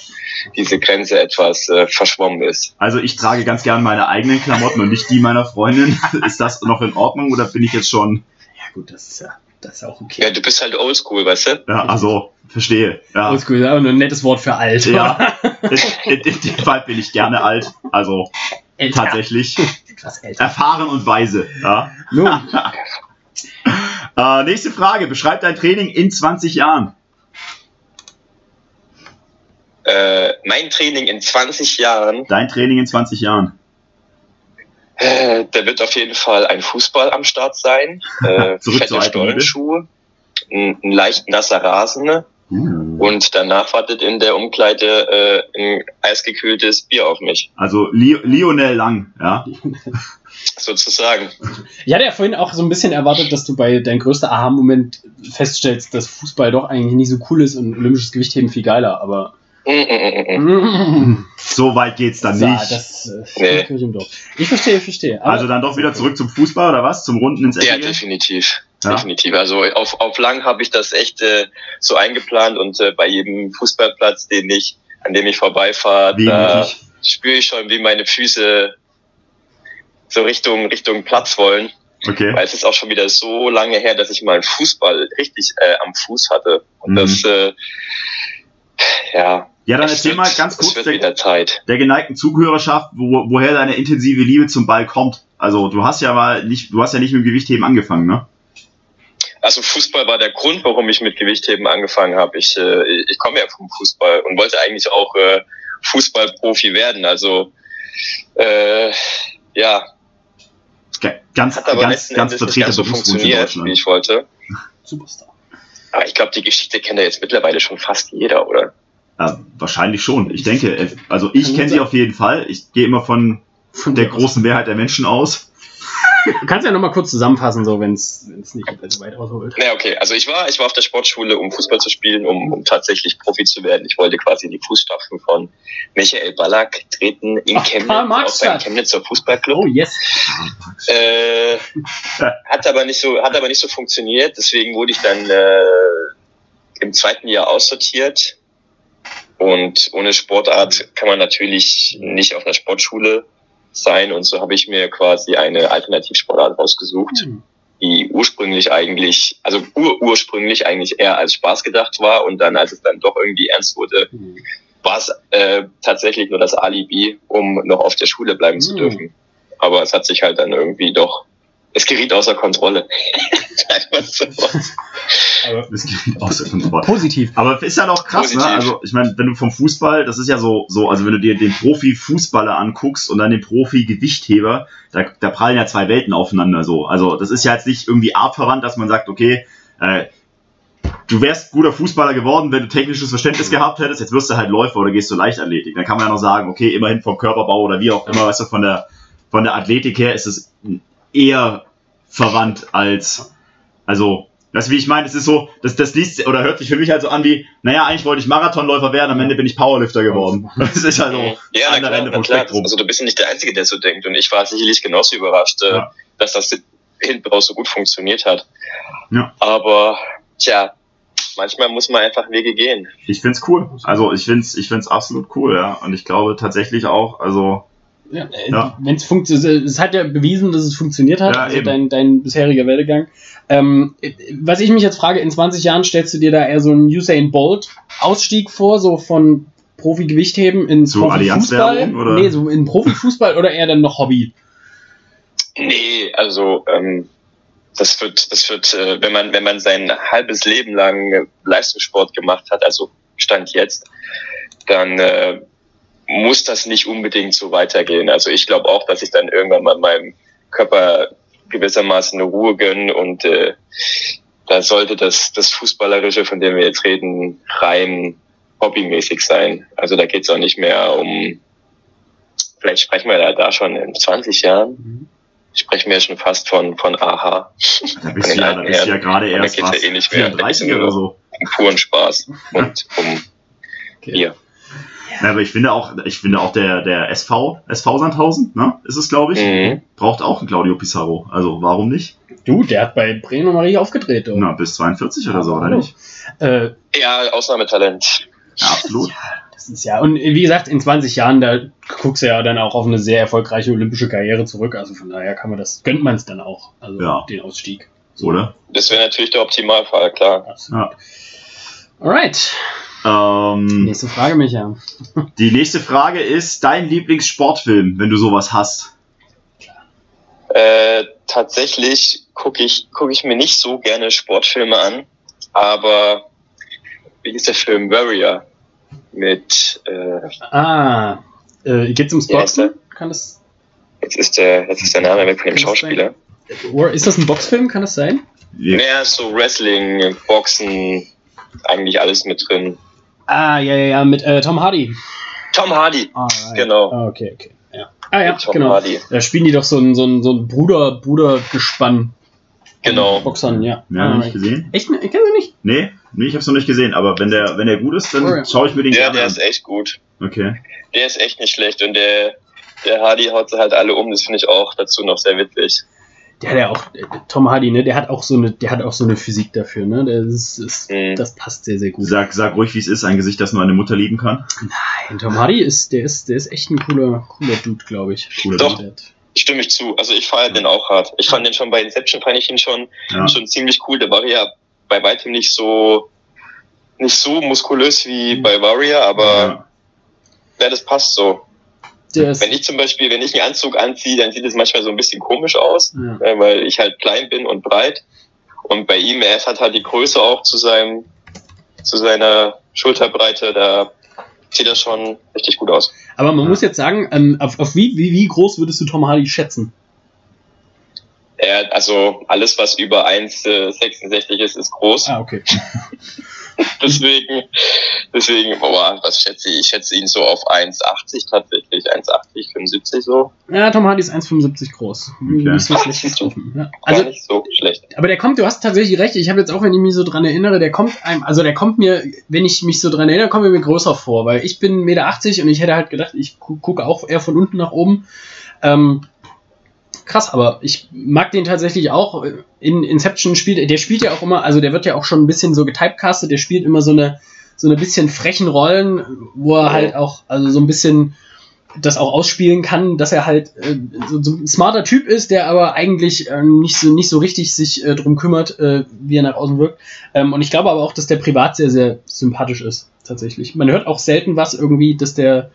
diese Grenze etwas äh, verschwommen ist. Also ich trage ganz gern meine eigenen Klamotten und nicht die meiner Freundin. Ist das noch in Ordnung oder bin ich jetzt schon? Ja, gut, das ist ja, das ist ja auch Ja, okay. du bist halt oldschool, weißt du? Ja, also verstehe. Ja, Oldschool ist aber nur ein nettes Wort für alt. ja. In, in, in dem Fall bin ich gerne alt. Also Älter. tatsächlich. Etwas älter. Erfahren und weise. Ja. Nun, Äh, nächste Frage. Beschreib dein Training in 20 Jahren. Äh, mein Training in 20 Jahren, Dein Training in 20 Jahren. äh, da wird auf jeden Fall ein Fußball am Start sein, äh, Zurück zur fette Stollenschuhe, ein, ein leicht nasser Rasen Uh. und danach wartet in der Umkleide äh, ein eisgekühltes Bier auf mich, Also Li Lionel Lang, ja. sozusagen. ich hatte ja vorhin auch so ein bisschen erwartet, dass du bei dein größter Aha-Moment feststellst, dass Fußball doch eigentlich nicht so cool ist und olympisches Gewichtheben viel geiler, aber. Mm, mm, mm. So weit geht's dann So, nicht. das äh, Nee. Kirche im Dorf. Ich verstehe, ich verstehe. Aber Also dann doch wieder zurück zum Fußball oder was? Zum Runden ins Ja, Eckige? definitiv. Ja. Definitiv. Also auf, auf lang habe ich das echt äh, so eingeplant und äh, bei jedem Fußballplatz, den ich, an dem ich vorbeifahre, da spüre ich schon, wie meine Füße so Richtung, Richtung Platz wollen. Okay. Weil es ist auch schon wieder so lange her, dass ich mal einen Fußball richtig äh, am Fuß hatte. Und Mhm. das, äh, ja. Ja, dann erzähl wird- mal ganz kurz der, der geneigten Zuhörerschaft, wo, woher deine intensive Liebe zum Ball kommt. Also du hast ja mal nicht, du hast ja nicht mit dem Gewichtheben angefangen, ne? Also Fußball war der Grund, warum ich mit Gewichtheben angefangen habe. Ich, äh, ich komme ja vom Fußball und wollte eigentlich auch äh, Fußballprofi werden. Also äh, ja, Ganz, hat aber ganz, ganz ganz so funktioniert, wie ich wollte. Superstar. Aber ich glaube, die Geschichte kennt ja jetzt mittlerweile schon fast jeder, oder? Ja, wahrscheinlich schon. Ich denke, äh, also ich kenne sie auf jeden Fall. Ich gehe immer von Von der großen Mehrheit der Menschen aus. Du kannst ja nochmal kurz zusammenfassen, so wenn es nicht allzu weit ausholt. Ja, okay. Also ich war, ich war auf der Sportschule, um Fußball zu spielen, um, um tatsächlich Profi zu werden. Ich wollte quasi in die Fußstapfen von Michael Ballack treten in Ach, Chemnitz, hat. Chemnitzer Fußballclub. Oh, yes. Äh, hat aber nicht so, hat aber nicht so funktioniert. Deswegen wurde ich dann äh, im zweiten Jahr aussortiert. Und ohne Sportart kann man natürlich nicht auf einer Sportschule sein. Und so habe ich mir quasi eine Alternativsportart rausgesucht, Hm. die ursprünglich eigentlich, also ur ursprünglich eigentlich eher als Spaß gedacht war. Und dann, als es dann doch irgendwie ernst wurde, Hm. war es äh, tatsächlich nur das Alibi, um noch auf der Schule bleiben zu Mhm. dürfen. Aber es hat sich halt dann irgendwie doch, es geriet außer Kontrolle. Sagen wir es so. Aber Das geht außer Kontrolle. positiv. Aber ist ja doch krass, ne? Positiv. Also, ich meine, wenn du vom Fußball, das ist ja so, so, also wenn du dir den Profi-Fußballer anguckst und dann den Profi-Gewichtheber, da, da prallen ja zwei Welten aufeinander so. Also, das ist ja jetzt nicht irgendwie artverwandt, dass man sagt, okay, äh, du wärst guter Fußballer geworden, wenn du technisches Verständnis gehabt hättest, jetzt wirst du halt Läufer oder gehst du Leichtathletik. Dann kann man ja noch sagen, okay, immerhin vom Körperbau oder wie auch immer, weißt du, von der, von der Athletik her ist es eher verwandt als, also, du, wie ich meine? Es ist so, das, das liest oder hört sich für mich halt so an wie, naja, eigentlich wollte ich Marathonläufer werden, am Ende bin ich Powerlifter geworden. Das ist halt so ja, andere klar, Ende vom. Spektrum. Also du bist ja nicht der Einzige, der so denkt. Und ich war sicherlich genauso überrascht, äh, Ja. dass das hinten raus so gut funktioniert hat. Ja. Aber tja, manchmal muss man einfach Wege gehen. Ich find's cool. Also ich find's, ich find's absolut cool, ja. Und ich glaube tatsächlich auch, also Ja, äh, Ja. wenn es funktioniert, es hat ja bewiesen, dass es funktioniert hat, Ja, also eben. dein, dein bisheriger Werdegang. Ähm, äh, was ich mich jetzt frage, in 20 Jahren stellst du dir da eher so einen Usain Bolt Ausstieg vor, so von Profi-Gewichtheben in Zu Profifußball? Oder? Nee, so in Profifußball oder eher dann noch Hobby? Nee, also ähm, das wird, das wird, äh, wenn man, wenn man sein halbes Leben lang Leistungssport gemacht hat, also Stand jetzt, dann äh, muss das nicht unbedingt so weitergehen. Also ich glaube auch, dass ich dann irgendwann mal meinem Körper gewissermaßen eine Ruhe gönnen und äh, da sollte das, das Fußballerische, von dem wir jetzt reden, rein hobbymäßig sein. Also da geht es auch nicht mehr um, vielleicht sprechen wir da, da schon in 20 Jahren, sprechen wir schon fast von, von Aha, da bist du ja, da bist ja gerade erst geht's ja was, eh nicht mehr. 34 oder so. um puren Spaß und um Okay. Bier. Ja, aber ich finde auch, ich finde auch der, der SV, SV Sandhausen, ne, ist es glaube ich, Mhm. braucht auch einen Claudio Pizarro. Also warum nicht? Du, der hat bei Bremen und Marie aufgedreht. Oder? Na, bis 42 oder so, oder nicht? Äh, Ja, Ausnahmetalent. Ja, absolut. das ist ja, und wie gesagt, in 20 Jahren, da guckst du ja dann auch auf eine sehr erfolgreiche olympische Karriere zurück. Also von daher kann man das, gönnt man es dann auch. Also Ja. den Ausstieg. Oder? Das wäre natürlich der Optimalfall, klar. Absolut. Alright. Ähm, Nächste Frage, Micha. die nächste Frage ist dein Lieblingssportfilm, wenn du sowas hast. Äh, tatsächlich gucke ich, guck ich mir nicht so gerne Sportfilme an, aber wie ist der Film Warrior mit äh, Ah, äh, geht's ums Boxen? Kann das, jetzt ist der jetzt ist der Name weg von dem Schauspieler. ist das ein Boxfilm? Kann das sein? Wir- Mehr so Wrestling, Boxen, eigentlich alles mit drin. Ah, ja, ja, ja, mit äh, Tom Hardy. Tom Hardy, Ah, right. Genau. Ah, okay, okay. Ja. Ah ja, Tom genau. Hardy. Da spielen die doch so ein, so ein, so ein Bruder, Brudergespann. Genau. Boxern, ja. Ja, Ah, nicht gesehen? Echt? Kennst du nicht? Nee, nee, ich hab's noch nicht gesehen, aber wenn der, wenn der gut ist, dann Oh ja. schaue ich mir den Ja, gerne der an. ist echt gut. Okay. Der ist echt nicht schlecht und der, der Hardy haut sie halt alle um, das finde ich auch dazu noch sehr witzig. Der hat ja auch, äh, Tom Hardy, ne, der hat auch so eine, der hat auch so eine Physik dafür, ne? Der ist, Mhm. Das passt sehr, sehr gut. Sag, sag ruhig, wie es ist, ein Gesicht, das nur eine Mutter lieben kann. Nein, Tom Hardy ist, der ist, der ist echt ein cooler, cooler Dude, glaube ich. Cooler Doch. Hat- Stimme ich zu. Also ich feiere den auch hart. Ich fand den schon bei Inception, fand ich ihn schon, Ja. schon ziemlich cool. Der war ja bei weitem nicht so nicht so muskulös wie bei Warrior, aber Ja. ja, das passt so. Ist, Wenn ich zum Beispiel, wenn ich einen Anzug anziehe, dann sieht es manchmal so ein bisschen komisch aus, ja. äh, weil ich halt klein bin und breit. Und bei ihm, er hat halt die Größe auch zu seinem, zu seiner Schulterbreite, da sieht das schon richtig gut aus. Aber man muss jetzt sagen, ähm, auf, auf wie, wie, wie groß würdest du Tom Hardy schätzen? Er, also alles, was über 1,66 ist, ist groß. Ah, okay. Deswegen, deswegen, boah, was schätze ich? Ich schätze ihn so auf 1,80 tatsächlich, 1,80, 75 so. Ja, Tom Hardy ist 1,75 groß. Nicht so schlecht getroffen. Ja. Also, nicht so schlecht. aber der kommt, du hast tatsächlich recht. Ich habe jetzt auch, wenn ich mich so dran erinnere, der kommt einem, also der kommt mir, wenn ich mich so dran erinnere, kommt er mir größer vor, weil ich bin 1,80 Meter und ich hätte halt gedacht, ich gu gucke auch eher von unten nach oben. Ähm, krass, aber ich mag den tatsächlich auch. In Inception spielt, der spielt ja auch immer, also der wird ja auch schon ein bisschen so getypecastet, der spielt immer so eine, so eine bisschen frechen Rollen, wo er halt auch, also so ein bisschen das auch ausspielen kann, dass er halt äh, so, so ein smarter Typ ist, der aber eigentlich äh, nicht, so, nicht so richtig sich äh, drum kümmert, äh, wie er nach außen wirkt. Ähm, und ich glaube aber auch, dass der privat sehr, sehr sympathisch ist, tatsächlich. Man hört auch selten was irgendwie, dass der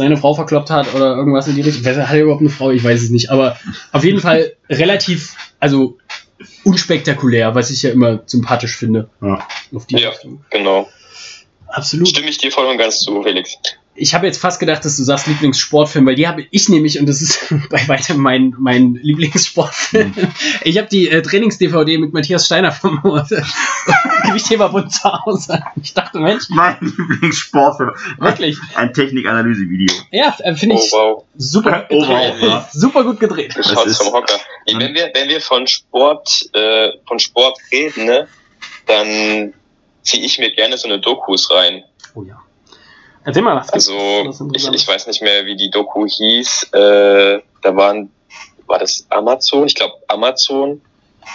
seine Frau verkloppt hat oder irgendwas in die Richtung. Wer hat er überhaupt eine Frau? Ich weiß es nicht. Aber auf jeden Fall relativ, also unspektakulär, was ich ja immer sympathisch finde. Ja. Auf die Ja. Richtung. Genau. Absolut. Stimme ich dir voll und ganz zu, Felix. Ich habe jetzt fast gedacht, dass du sagst Lieblingssportfilm, weil die habe ich nämlich, und das ist bei weitem mein, mein Lieblingssportfilm. Ich habe die äh, Trainings-DVD mit Matthias Steiner vom Gewichtheberbund zu Hause. Ich dachte, Mensch, Mein Lieblingssportfilm. wirklich. Ein Technikanalyse-Video. Ja, äh, finde Oh ich wow, super Oh, gedreht. wow, ja. Super gut gedreht. das Das vom Hocker. Wenn wir, wenn wir von Sport, äh, von Sport reden, ne, dann ziehe ich mir gerne so eine Dokus rein. Oh ja. Erzähl mal, was gibt's Also was ich, ich weiß nicht mehr, wie die Doku hieß. Äh, da waren, war das Amazon? Ich glaube Amazon.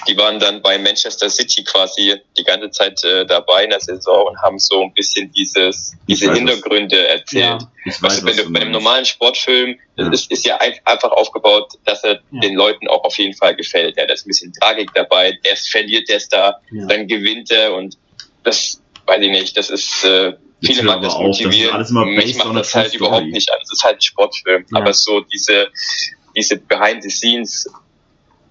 Die waren dann bei Manchester City quasi die ganze Zeit äh, dabei in der Saison und haben so ein bisschen dieses, diese weiß es. Hintergründe erzählt. Ja. Ich Weißt du, wenn du bei einem normalen Sportfilm, Ja. das ist, ist ja ein- einfach aufgebaut, dass er Ja. den Leuten auch auf jeden Fall gefällt. Ja, da ist ein bisschen Tragik dabei. Erst verliert der Star, Ja. dann gewinnt er und das weiß ich nicht. Das ist äh, viele mag das das motivieren. alles immer Mich macht das halt überhaupt story. nicht an. Es ist halt ein Sportfilm. Ja. Aber so diese diese Behind the Scenes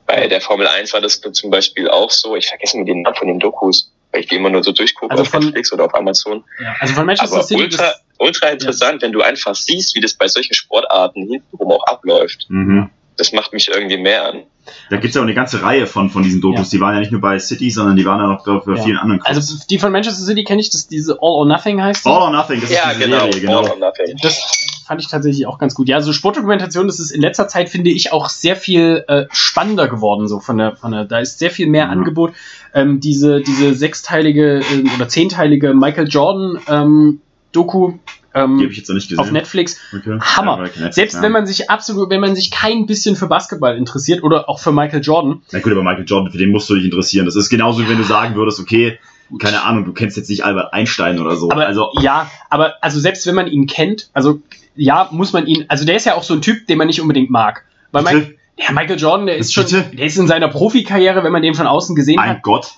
bei der Formel 1 war das zum Beispiel auch so. Ich vergesse mir den Namen von den Dokus, weil ich die immer nur so durchgucke Also auf von- Netflix oder auf Amazon. Ja, also von Manchester Aber City. ultra, das- ultra interessant, wenn du einfach siehst, wie das bei solchen Sportarten hintenrum auch abläuft. Mhm. Das macht mich irgendwie mehr an. Da gibt es ja auch eine ganze Reihe von, von diesen Dokus. Die waren ja nicht nur bei City, sondern die waren ja noch bei Ja. vielen anderen Clubs. also die von Manchester City kenne ich, das diese All or Nothing heißt. die. All or Nothing, das ja, ist diese genau. Serie, genau. All or nothing. Das fand ich tatsächlich auch ganz gut. Ja, so Sportdokumentation, das ist in letzter Zeit, finde ich, auch sehr viel äh, spannender geworden, so von der, von der, da ist sehr viel mehr Mhm. Angebot. Ähm, diese, diese sechsteilige ähm, oder zehnteilige Michael Jordan ähm, Doku Die habe ähm, ich jetzt noch nicht gesehen. auf Netflix. Okay. Hammer. Ja, Netflix, Selbst ja. wenn man sich absolut, wenn man sich kein bisschen für Basketball interessiert oder auch für Michael Jordan, Na gut, aber Michael Jordan, für den musst du dich interessieren. Das ist genauso, wie wenn du sagen würdest, okay, keine Ahnung, du kennst jetzt nicht Albert Einstein oder so. Aber also, ja, aber also selbst wenn man ihn kennt, also ja, muss man ihn, also der ist ja auch so ein Typ, den man nicht unbedingt mag. Weil? Mike, ja, Michael Jordan, der ist schon, der ist in seiner Profikarriere, wenn man den von außen gesehen mein hat, Gott,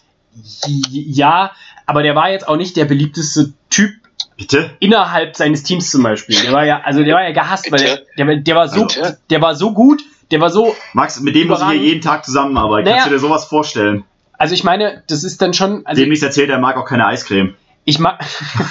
ja, aber der war jetzt auch nicht der beliebteste Typ bitte? innerhalb seines Teams zum Beispiel. Der war ja, also der war ja gehasst, weil der, der, der war so, Bitte? der war so gut, der war so, Max, mit dem muss ich hier jeden Tag zusammenarbeiten. Naja. Kannst du dir sowas vorstellen? also ich meine, das ist dann schon, also Demnächst erzählt, er mag auch keine Eiscreme. Ich mag,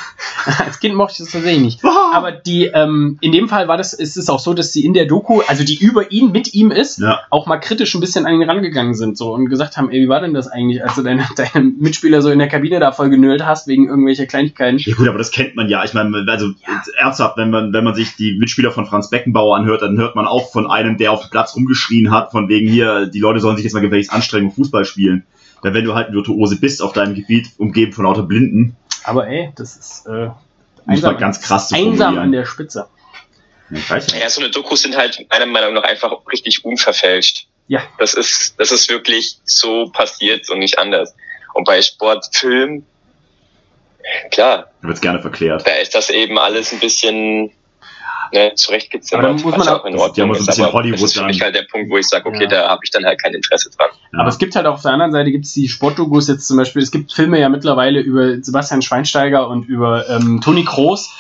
als Kind mochte ich das tatsächlich nicht. Aber die, ähm, in dem Fall war das, ist es auch so, dass sie in der Doku, also die über ihn, mit ihm ist, Ja. auch mal kritisch ein bisschen an ihn rangegangen sind so und gesagt haben, ey, wie war denn das eigentlich, als du deine, deine Mitspieler so in der Kabine da voll genölt hast wegen irgendwelcher Kleinigkeiten? Ja gut, aber das kennt man ja. Ich meine, also ernsthaft, wenn man, wenn man sich die Mitspieler von Franz Beckenbauer anhört, dann hört man auch von einem, der auf dem Platz rumgeschrien hat, von wegen hier, die Leute sollen sich jetzt mal gefälligst anstrengen und Fußball spielen. Denn wenn du halt ein Virtuose bist auf deinem Gebiet, umgeben von lauter Blinden, Aber ey, das ist äh, man ganz krass einsam an der Spitze. Ja, so eine Dokus sind halt meiner Meinung nach einfach richtig unverfälscht. Ja. Das ist, das ist wirklich so passiert und nicht anders. Und bei Sportfilm, klar, Da wird's gerne verklärt. da ist das eben alles ein bisschen ne, zurechtgezimmert, Aber dann muss man auch- auch in das ist ja Ordnung ein ist. bisschen Aber Hollywood das ist für mich halt der Punkt, wo ich sage, okay, Ja. da habe ich dann halt kein Interesse dran. Ja. Aber es gibt halt auf der anderen Seite gibt's die Sportdokus jetzt zum Beispiel, es gibt Filme ja mittlerweile über Sebastian Schweinsteiger und über ähm, Toni Kroos.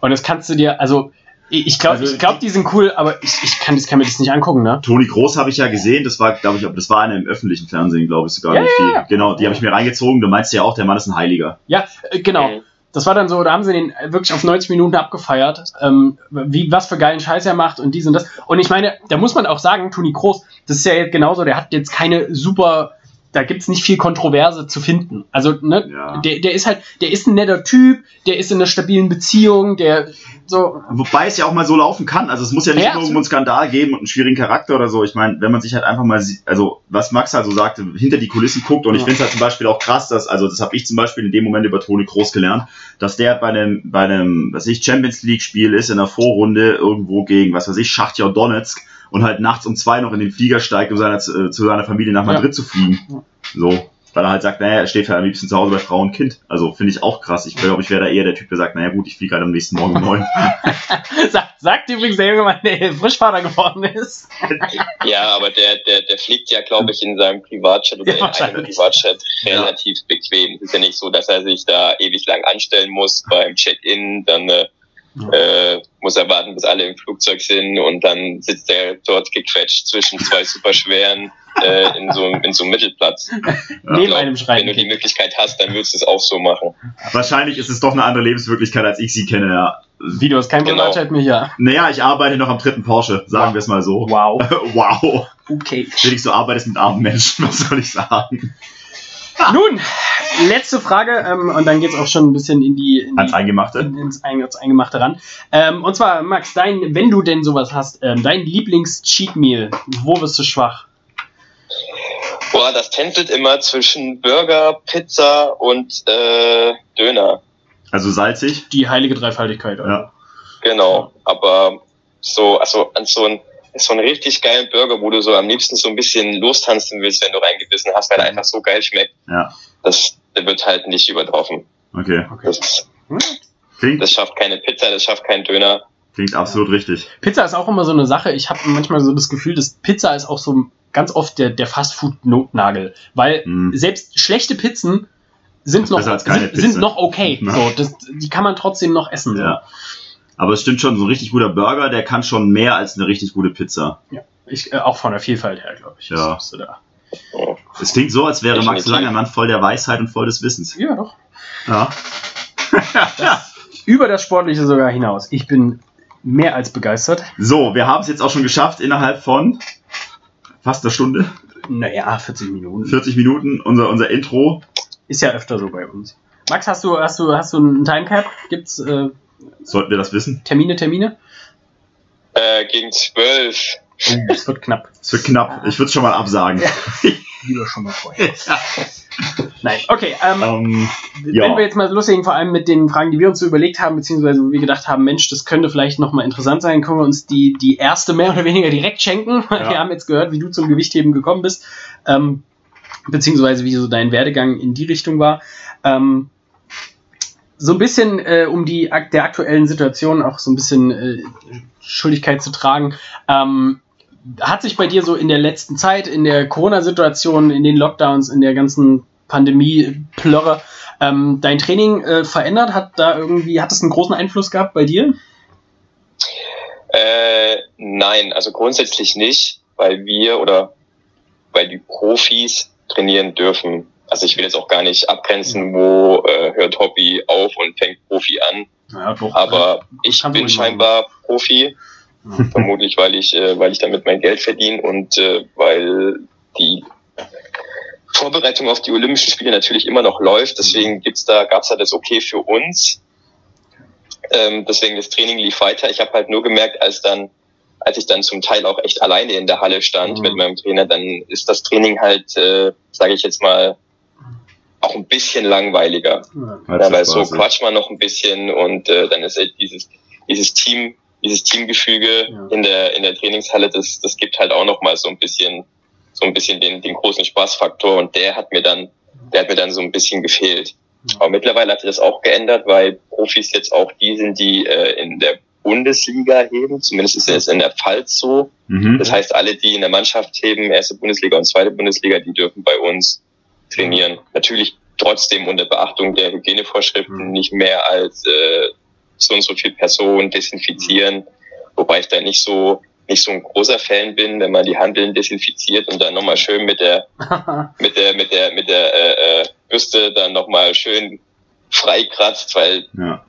Und das kannst du dir, also ich ich glaube, Also- ich glaub, die sind cool, aber ich, ich kann, das kann mir das nicht angucken, ne? Toni Groß habe ich ja gesehen, das war, glaube ich, das war eine im öffentlichen Fernsehen, glaube ich sogar. Ja, nicht ja, die, ja. Genau, die habe ich mir reingezogen. Du meinst ja auch, der Mann ist ein Heiliger. Ja, äh, genau. Das war dann so, da haben sie den wirklich auf 90 Minuten abgefeiert, ähm, wie, was für geilen Scheiß er macht und dies und das. Und ich meine, da muss man auch sagen, Toni Kroos, das ist ja genauso, der hat jetzt keine super, da gibt's nicht viel Kontroverse zu finden. Also, ne, Ja. der, der ist halt, der ist ein netter Typ, der ist in einer stabilen Beziehung, der so, Wobei es ja auch mal so laufen kann. Also es muss ja nicht Ja, immer irgendwo einen Skandal geben und einen schwierigen Charakter oder so. Ich meine, wenn man sich halt einfach mal sieht, also was Max halt so sagte, hinter die Kulissen guckt und ich Ja. finde es halt zum Beispiel auch krass, dass, also das habe ich zum Beispiel in dem Moment über Toni Kroos gelernt, dass der bei einem, bei einem, was weiß ich, Champions League Spiel ist in der Vorrunde irgendwo gegen, was weiß ich, Schachtja Donetsk und halt nachts um zwei noch in den Flieger steigt, um seiner, zu zu seiner Familie nach Ja. Madrid zu fliegen. Ja. So. Weil er halt sagt, naja, er steht halt am liebsten zu Hause bei Frau und Kind. Also finde ich auch krass. Ich glaube, ich wäre da eher der Typ, der sagt, naja gut, ich fliege halt am nächsten Morgen um neun. sagt, sagt übrigens der junge Mann, der Frischvater geworden ist. Ja, aber der, der, der fliegt ja, glaube ich, in seinem Privatchat oder Ja, in einem. Privatchat relativ bequem. Es ist ja nicht so, dass er sich da ewig lang anstellen muss beim Check-in, dann äh, äh, muss er warten, bis alle im Flugzeug sind und dann sitzt er dort gequetscht zwischen zwei superschweren äh, in, so, in so einem Mittelplatz. Neben glaub, einem Wenn du Schrein. die Möglichkeit hast, dann würdest du es auch so machen. Wahrscheinlich ist es doch eine andere Lebenswirklichkeit, als ich sie kenne, ja. Wie, du hast kein Genau. Privatchat mehr hier. Naja, ich arbeite noch am dritten Porsche, sagen wir es mal so. Wow. wow. Okay. Felix, du arbeitest mit armen Menschen, was soll ich sagen? Nun, letzte Frage, ähm, und dann geht's auch schon ein bisschen in die, in Ans die Eingemachte. in, ins, Ein- ins Eingemachte ran. Ähm, und zwar, Max, dein, wenn du denn sowas hast, ähm, dein Lieblings-Cheat-Meal, wo bist du schwach? Boah, das tänzelt immer zwischen Burger, Pizza und äh, Döner. Also salzig. Die heilige Dreifaltigkeit. Also. Ja. Genau, aber so, also an so ein so einen richtig geilen Burger, wo du so am liebsten so ein bisschen lostanzen willst, wenn du reingebissen hast, weil er einfach so geil schmeckt. Ja. Das wird halt nicht übertroffen. Okay. Okay. Das, Klingt, das schafft keine Pizza, das schafft keinen Döner. klingt absolut richtig. Pizza ist auch immer so eine Sache. Ich habe manchmal so das Gefühl, dass Pizza ist auch so ganz oft der, der Fastfood-Notnagel. Weil Hm. selbst schlechte Pizzen sind noch, sind, sind noch okay. Ja. So, das, die kann man trotzdem noch essen. So. Ja. Aber es stimmt schon, so ein richtig guter Burger, der kann schon mehr als eine richtig gute Pizza. Ich, äh, auch von der Vielfalt her, glaube ich. Ja. Oh. Es klingt so, als wäre Max Definitiv. Langermann voll der Weisheit und voll des Wissens. ja, doch. Ja. Über das Sportliche sogar hinaus. Ich bin mehr als begeistert. So, wir haben es jetzt auch schon geschafft, innerhalb von fast einer Stunde, Naja, 40 Minuten. 40 Minuten, unser, unser Intro. Ist ja öfter so bei uns. Max, hast du, hast du, hast du einen Timecap? Gibt's äh, Sollten wir das wissen? Termine, Termine? Äh, gegen zwölf. Oh, es wird knapp. Es wird knapp. Ich würde es schon mal absagen. Lieber schon mal vorher. Nein, okay. Ähm, ähm, ja. Wenn wir jetzt mal loslegen, vor allem mit den Fragen, die wir uns so überlegt haben, beziehungsweise wo wir gedacht haben, Mensch, das könnte vielleicht nochmal interessant sein, können wir uns die, die erste mehr oder weniger direkt schenken. Ja. Wir haben jetzt gehört, wie du zum Gewichtheben gekommen bist, ähm, beziehungsweise wie so dein Werdegang in die Richtung war. Ähm, so ein bisschen, äh, um die der aktuellen Situation auch so ein bisschen äh, Schuldigkeit zu tragen. Ähm, hat sich bei dir so in der letzten Zeit, in der Corona-Situation, in den Lockdowns, in der ganzen Pandemie-Plörre, ähm, dein Training äh, verändert? Hat da irgendwie, hat das einen großen Einfluss gehabt bei dir? Äh, nein, also grundsätzlich nicht, weil wir oder weil die Profis trainieren dürfen. Also ich will jetzt auch gar nicht abgrenzen, wo äh, hört Hobby auf und fängt Profi an. Ja, doch, Aber äh, ich bin scheinbar Profi, Ja. vermutlich weil ich, äh, weil ich damit mein Geld verdiene und äh, weil die Vorbereitung auf die Olympischen Spiele natürlich immer noch läuft. Deswegen gibt's da, gab's da das Okay für uns. Ähm, deswegen das Training lief weiter. Ich habe halt nur gemerkt, als dann, als ich dann zum Teil auch echt alleine in der Halle stand Mhm. mit meinem Trainer, dann ist das Training halt, äh, sage ich jetzt mal, auch ein bisschen langweiliger. Ja. Weil so quatscht man noch ein bisschen und äh, dann ist halt dieses, dieses Team, dieses Teamgefüge Ja. in der in der Trainingshalle, das, das gibt halt auch noch mal so ein bisschen, so ein bisschen den, den großen Spaßfaktor und der hat mir dann, der hat mir dann so ein bisschen gefehlt. Ja. Aber mittlerweile hat sich das auch geändert, weil Profis jetzt auch die sind, die äh, in der Bundesliga heben. Zumindest ist es in der Pfalz so. Mhm. Das heißt, alle, die in der Mannschaft heben, erste Bundesliga und zweite Bundesliga, die dürfen bei uns trainieren. Natürlich trotzdem unter Beachtung der Hygienevorschriften Mhm. nicht mehr als äh, so und so viel Personen desinfizieren, wobei ich da nicht so nicht so ein großer Fan bin, wenn man die Handeln desinfiziert und dann nochmal schön mit der mit der mit der mit der äh, äh, Bürste dann nochmal schön freikratzt, weil Ja.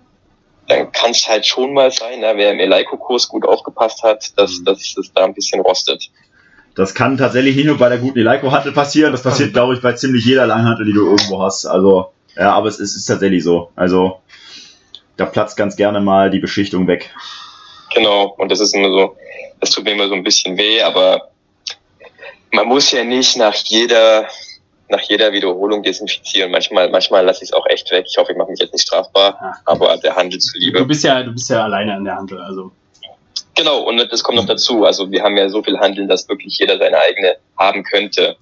dann kann es halt schon mal sein, na, wer im Eleiko-Kurs gut aufgepasst hat, dass, Mhm. dass es da ein bisschen rostet. Das kann tatsächlich nicht nur bei der guten Eleiko-Handel passieren, das passiert, glaube ich, bei ziemlich jeder Langhantel, die du irgendwo hast. Also, ja, aber es ist, ist tatsächlich so. Also, da platzt ganz gerne mal die Beschichtung weg. Genau, und das ist immer so, das tut mir immer so ein bisschen weh, aber man muss ja nicht nach jeder, nach jeder Wiederholung desinfizieren. Manchmal, manchmal lasse ich es auch echt weg. Ich hoffe, ich mache mich jetzt nicht strafbar, aber der Handel Du zuliebe. bist ja, du bist ja alleine an der Handel, also. Genau, und das kommt noch dazu. Also wir haben ja so viel Handeln, dass wirklich jeder seine eigene haben könnte.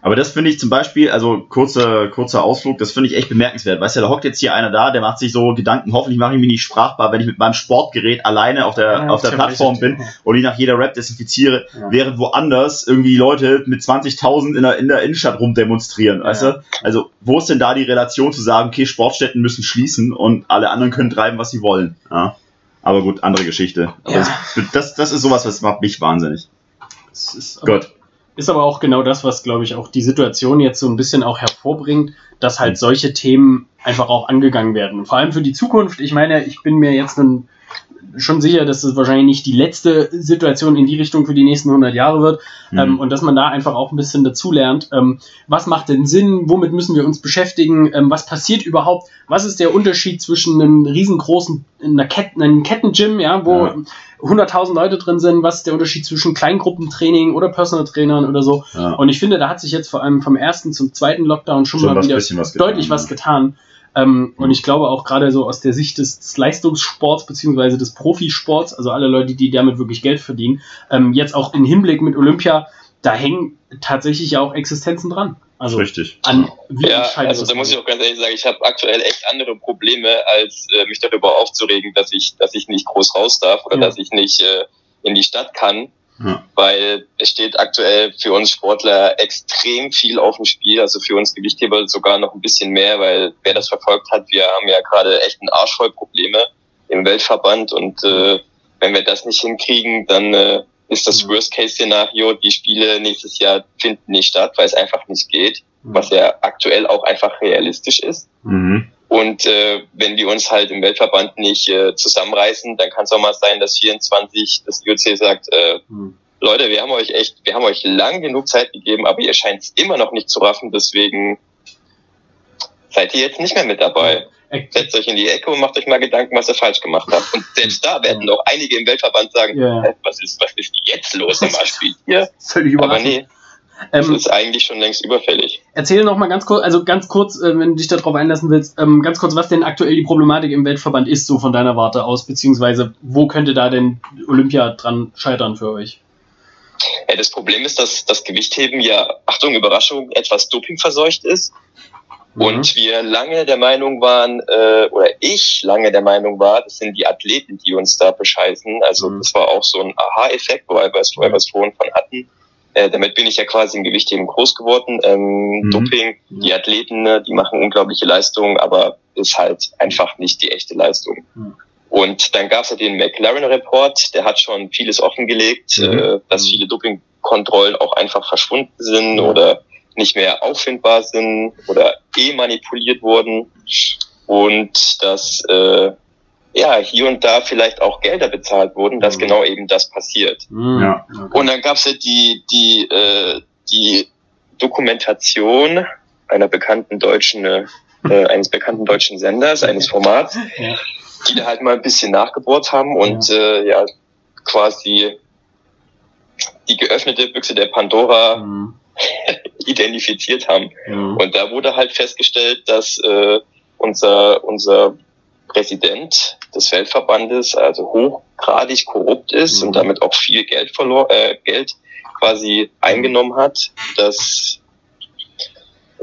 Aber das finde ich zum Beispiel, also kurzer, kurzer Ausflug, das finde ich echt bemerkenswert. Weißt du, da hockt jetzt hier einer da, der macht sich so Gedanken, hoffentlich mache ich mich nicht sprachbar, wenn ich mit meinem Sportgerät alleine auf der, Ja, auf der. Plattform bin und ich nach jeder Rap desinfiziere, Ja. während woanders irgendwie Leute mit 20.000 in der, in der Innenstadt rumdemonstrieren, weißt du? Also, wo ist denn da die Relation zu sagen, okay, Sportstätten müssen schließen und alle anderen können treiben, was sie wollen? Ja. Aber gut, andere Geschichte. Aber Ja. das, das, das ist sowas, was macht mich wahnsinnig. Ist aber, Gut. ist aber auch genau das, was, glaube ich, auch die Situation jetzt so ein bisschen auch hervorbringt, dass halt solche Themen einfach auch angegangen werden. Vor allem für die Zukunft. Ich meine, ich bin mir jetzt nun schon sicher, dass das wahrscheinlich nicht die letzte Situation in die Richtung für die nächsten 100 Jahre wird. Hm. Ähm, und dass man da einfach auch ein bisschen dazulernt. Ähm, was macht denn Sinn? Womit müssen wir uns beschäftigen? Ähm, was passiert überhaupt? Was ist der Unterschied zwischen einem riesengroßen, einer Ketten, einem Kettengym, ja, wo Ja. 100.000 Leute drin sind? Was ist der Unterschied zwischen Kleingruppentraining oder Personal Trainern oder so? ja. Und ich finde, da hat sich jetzt vor allem vom ersten zum zweiten Lockdown schon, Schon mal was wieder bisschen was getan, deutlich was ja. getan. Ähm, Und ich glaube auch gerade so aus der Sicht des, des Leistungssports beziehungsweise des Profisports, also alle Leute, die damit wirklich Geld verdienen, ähm, jetzt auch im Hinblick mit Olympia, da hängen tatsächlich ja auch Existenzen dran. Also Richtig. an wie Ja, also da muss ich auch ganz ehrlich sagen, ich habe aktuell echt andere Probleme, als äh, mich darüber aufzuregen, dass ich, dass ich nicht groß raus darf oder Ja. dass ich nicht äh, in die Stadt kann. Ja. Weil es steht aktuell für uns Sportler extrem viel auf dem Spiel, also für uns Gewichtheber sogar noch ein bisschen mehr, weil wer das verfolgt hat, wir haben ja gerade echt einen Arsch voll Probleme im Weltverband und äh, wenn wir das nicht hinkriegen, dann äh, ist das Mhm. Worst-Case-Szenario, die Spiele nächstes Jahr finden nicht statt, weil es einfach nicht geht, Mhm. was ja aktuell auch einfach realistisch ist. Mhm. Und äh, wenn wir uns halt im Weltverband nicht äh, zusammenreißen, dann kann es auch mal sein, dass 24 das IOC sagt, äh, Hm. Leute, wir haben euch echt, wir haben euch lang genug Zeit gegeben, aber ihr scheint es immer noch nicht zu raffen, deswegen seid ihr jetzt nicht mehr mit dabei. Äh, Setzt euch in die Ecke und macht euch mal Gedanken, was ihr falsch gemacht habt. Und selbst da werden noch einige im Weltverband sagen, Ja. "Hä, was ist, was ist jetzt los im Spiel hier? Völlig Aber überraschend. nee, das Ähm, ist eigentlich schon längst überfällig. Erzähl noch mal ganz kurz, also ganz kurz, äh, wenn du dich darauf einlassen willst, ähm, ganz kurz, was denn aktuell die Problematik im Weltverband ist, so von deiner Warte aus, beziehungsweise wo könnte da denn Olympia dran scheitern für euch? Ja, das Problem ist, dass das Gewichtheben ja, Achtung, Überraschung, etwas dopingverseucht ist. Mhm. Und wir lange der Meinung waren, äh, oder ich lange der Meinung war, das sind die Athleten, die uns da bescheißen. Also Mhm. das war auch so ein Aha-Effekt, weil wir es vorhin von hatten. Äh, damit bin ich ja quasi im Gewichtheben groß geworden. Ähm, Mhm. Doping, die Athleten, ne, die machen unglaubliche Leistungen, aber ist halt einfach nicht die echte Leistung. Mhm. Und dann gab es ja den McLaren-Report, der hat schon vieles offengelegt, Mhm. äh, dass viele Dopingkontrollen auch einfach verschwunden sind oder nicht mehr auffindbar sind oder eh manipuliert wurden und dass äh, ja hier und da vielleicht auch Gelder bezahlt wurden, dass Mhm. genau eben das passiert. Mhm. Ja. Okay. Und dann gab es ja die die äh, die Dokumentation einer bekannten deutschen äh, eines bekannten deutschen Senders eines Formats, Ja. die da halt mal ein bisschen nachgebohrt haben und äh, ja quasi die geöffnete Büchse der Pandora Mhm. identifiziert haben. Und da wurde halt festgestellt, dass äh, unser, unser Präsident des Weltverbandes also hochgradig korrupt ist Mhm. und damit auch viel Geld verlor äh, Geld quasi eingenommen hat. Dass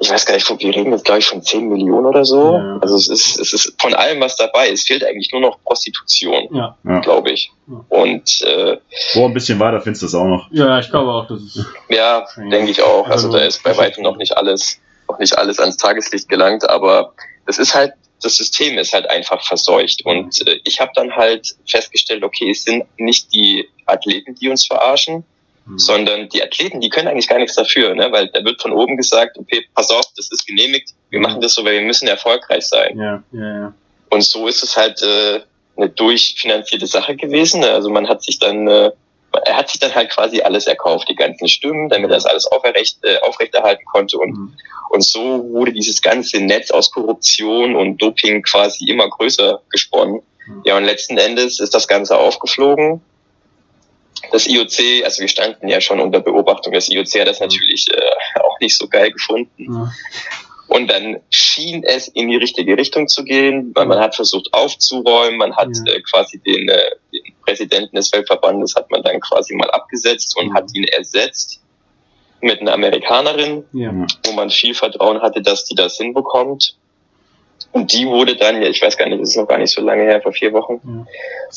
ich weiß gar nicht, wir reden jetzt glaube ich von 10 Millionen oder so. Ja. Also es ist, es ist von allem was dabei. Es fehlt eigentlich nur noch Prostitution, Ja. Glaube ich. Ja. Und äh, Boah, ein bisschen weiter findest du es auch noch. ja, ich glaube auch, das ist. Ja, Ja. denke ich auch. Also Also, da ist bei weitem noch nicht alles, noch nicht alles ans Tageslicht gelangt, aber das ist halt, das System ist halt einfach verseucht. Und äh, ich habe dann halt festgestellt, okay, es sind nicht die Athleten, die uns verarschen, Mhm. sondern die Athleten, die können eigentlich gar nichts dafür, ne? weil da wird von oben gesagt, okay, pass auf, das ist genehmigt, wir machen das so, weil wir müssen erfolgreich sein. Ja, ja, ja. Und so ist es halt äh, eine durchfinanzierte Sache gewesen. Also man hat sich dann, äh, er hat sich dann halt quasi alles erkauft, die ganzen Stimmen, damit er das alles aufrecht, äh, aufrechterhalten konnte. Und, Mhm. und so wurde dieses ganze Netz aus Korruption und Doping quasi immer größer gesponnen. Mhm. Ja, und letzten Endes ist das Ganze aufgeflogen. Das IOC, also wir standen ja schon unter Beobachtung, das IOC hat das natürlich äh, auch nicht so geil gefunden. Ja. Und dann schien es in die richtige Richtung zu gehen. weil Man hat versucht aufzuräumen, man hat Ja. äh, quasi den, äh, den Präsidenten des Weltverbandes hat man dann quasi mal abgesetzt und Mhm. hat ihn ersetzt mit einer Amerikanerin, Ja. wo man viel Vertrauen hatte, dass die das hinbekommt. Und die wurde dann, ja, ich weiß gar nicht, das ist noch gar nicht so lange her, vor vier Wochen,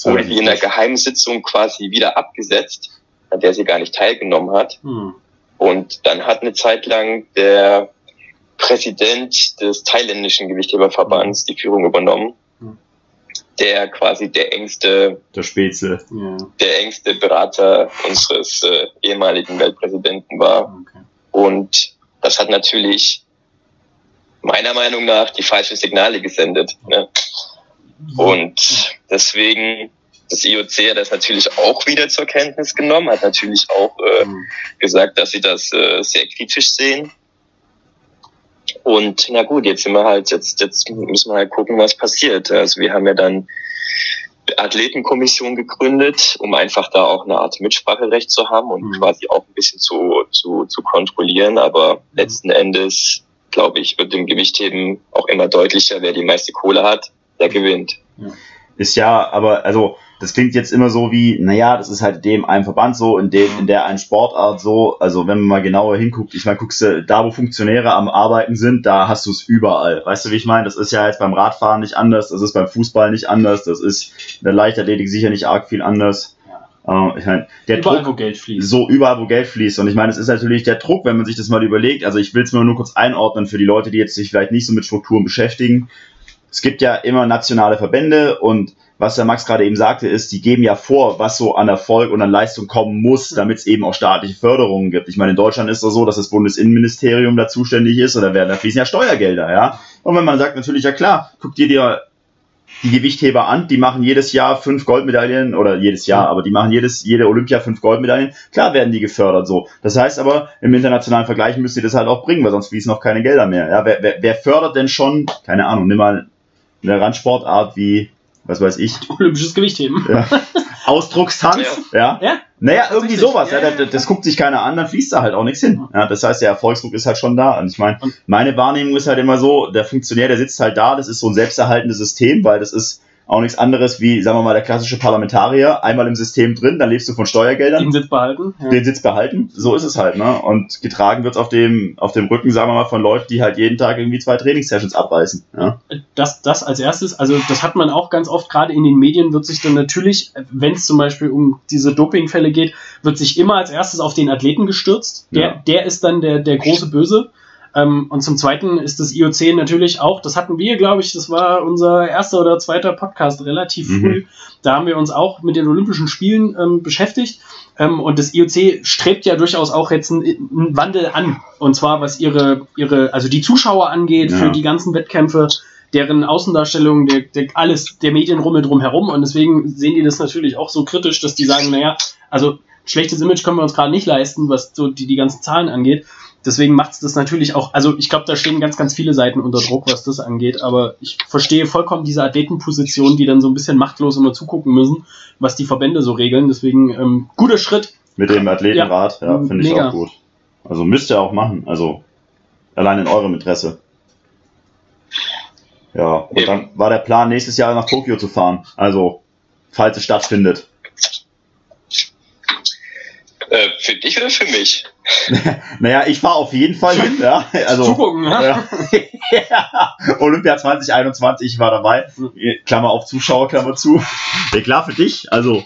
wurde die in der Geheimsitzung quasi wieder abgesetzt, an der sie gar nicht teilgenommen hat. Mhm. Und dann hat eine Zeit lang der Präsident des thailändischen Gewichtheberverbands die Führung übernommen, der quasi der engste, der. Ja. der engste Berater unseres äh, ehemaligen Weltpräsidenten war. Okay. Und das hat natürlich meiner Meinung nach die falschen Signale gesendet. Ne? Und deswegen das IOC hat das natürlich auch wieder zur Kenntnis genommen, hat natürlich auch äh, Mhm. gesagt, dass sie das äh, sehr kritisch sehen. Und na gut, jetzt sind wir halt, jetzt, jetzt müssen wir halt gucken, was passiert. Also wir haben ja dann Athletenkommission gegründet, um einfach da auch eine Art Mitspracherecht zu haben und Mhm. quasi auch ein bisschen zu, zu, zu kontrollieren. Aber letzten Endes, glaube ich, wird im Gewichtheben auch immer deutlicher, wer die meiste Kohle hat, der gewinnt. Ist ja, aber, also, das klingt jetzt immer so wie, naja, das ist halt in dem einen Verband so, in dem, in der einen Sportart so. Also, wenn man mal genauer hinguckt, ich meine, guckst du, da wo Funktionäre am Arbeiten sind, da hast du es überall. Weißt du, wie ich meine? Das ist ja jetzt beim Radfahren nicht anders, das ist beim Fußball nicht anders, das ist in der Leichtathletik sicher nicht arg viel anders. Äh, ich meine, der Überall, Druck, wo Geld fließt. so überall, wo Geld fließt. Und ich meine, es ist natürlich der Druck, wenn man sich das mal überlegt. Also ich will es mal nur kurz einordnen für die Leute, die jetzt sich vielleicht nicht so mit Strukturen beschäftigen. Es gibt ja immer nationale Verbände und was der Max gerade eben sagte, ist, die geben ja vor, was so an Erfolg und an Leistung kommen muss, damit es eben auch staatliche Förderungen gibt. Ich meine, in Deutschland ist es so, dass das Bundesinnenministerium da zuständig ist oder werden da fließen ja Steuergelder, ja. Und wenn man sagt, natürlich, ja klar, guck dir dir die Gewichtheber an, die machen jedes Jahr fünf Goldmedaillen oder jedes Jahr, aber die machen jedes, jede Olympia fünf Goldmedaillen. Klar werden die gefördert so. Das heißt aber, im internationalen Vergleich müsst ihr das halt auch bringen, weil sonst fließen auch keine Gelder mehr. Ja, wer, wer, wer fördert denn schon, keine Ahnung, nimm mal eine Randsportart wie, was weiß ich, Olympisches Gewichtheben. ja, Ausdruckstanz, ja. Ja? Naja, irgendwie sowas. Ja, das, das guckt sich keiner an, dann fließt da halt auch nichts hin. Ja, das heißt, der Erfolgsdruck ist halt schon da. Und ich meine, meine Wahrnehmung ist halt immer so, der Funktionär, der sitzt halt da, das ist so ein selbsterhaltendes System, weil das ist auch nichts anderes wie, sagen wir mal, der klassische Parlamentarier, einmal im System drin, dann lebst du von Steuergeldern, Den Sitz behalten. Ja. den Sitz behalten. So ist es halt, ne? Und getragen wird's auf dem, auf dem Rücken, sagen wir mal, von Leuten, die halt jeden Tag irgendwie zwei Trainingssessions abreißen. Ja? das, das als erstes, also das hat man auch ganz oft, gerade in den Medien wird sich dann natürlich, wenn es zum Beispiel um diese Dopingfälle geht, wird sich immer als erstes auf den Athleten gestürzt. Der, Ja. der ist dann der, der große Böse. Ähm, und zum Zweiten ist das IOC natürlich auch, das hatten wir, glaube ich, das war unser erster oder zweiter Podcast relativ Mhm. früh. Da haben wir uns auch mit den Olympischen Spielen ähm, beschäftigt. Ähm, und das IOC strebt ja durchaus auch jetzt einen, einen Wandel an. Und zwar was ihre, ihre, also die Zuschauer angeht, Ja. für die ganzen Wettkämpfe, deren Außendarstellung, der, der, alles, der Medienrummel drumherum. Und deswegen sehen die das natürlich auch so kritisch, dass die sagen, naja, also schlechtes Image können wir uns gerade nicht leisten, was so die, die ganzen Zahlen angeht. Deswegen macht es das natürlich auch, also ich glaube, da stehen ganz, ganz viele Seiten unter Druck, was das angeht, aber ich verstehe vollkommen diese Athletenposition, die dann so ein bisschen machtlos immer zugucken müssen, was die Verbände so regeln. Deswegen ähm, guter Schritt. Mit dem Athletenrat, ja, finde ich auch gut. Also müsst ihr auch machen. Also allein in eurem Interesse. Ja, und dann war der Plan, nächstes Jahr nach Tokio zu fahren. Also, falls es stattfindet. Äh, für dich oder für mich? Naja, ich fahre auf jeden Fall hin, ja. Also, Zugucken, ja? ja. ja. Olympia 2021, ich war dabei. Klammer auf Zuschauer, Klammer zu. Ja, klar für dich, also.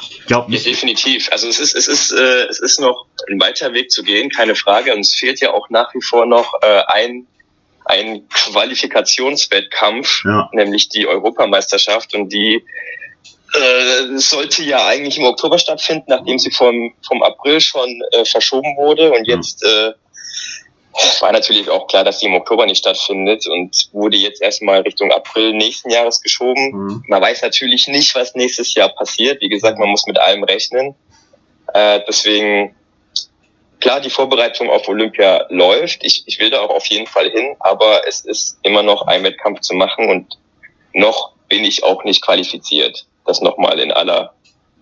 Ich glaube Ja, nicht. definitiv. Also es ist, es ist, äh, es ist noch ein weiter Weg zu gehen, keine Frage. Und es fehlt ja auch nach wie vor noch äh, ein, ein Qualifikationswettkampf, Ja. nämlich die Europameisterschaft. Und die äh, sollte ja eigentlich im Oktober stattfinden, nachdem sie vom, vom April schon äh, verschoben wurde. Und jetzt äh, war natürlich auch klar, dass sie im Oktober nicht stattfindet und wurde jetzt erstmal Richtung April nächsten Jahres geschoben. Mhm. Man weiß natürlich nicht, was nächstes Jahr passiert. Wie gesagt, man muss mit allem rechnen. Äh, deswegen, klar, die Vorbereitung auf Olympia läuft. Ich, ich will da auch auf jeden Fall hin, aber es ist immer noch ein Wettkampf zu machen und noch bin ich auch nicht qualifiziert. Das nochmal in aller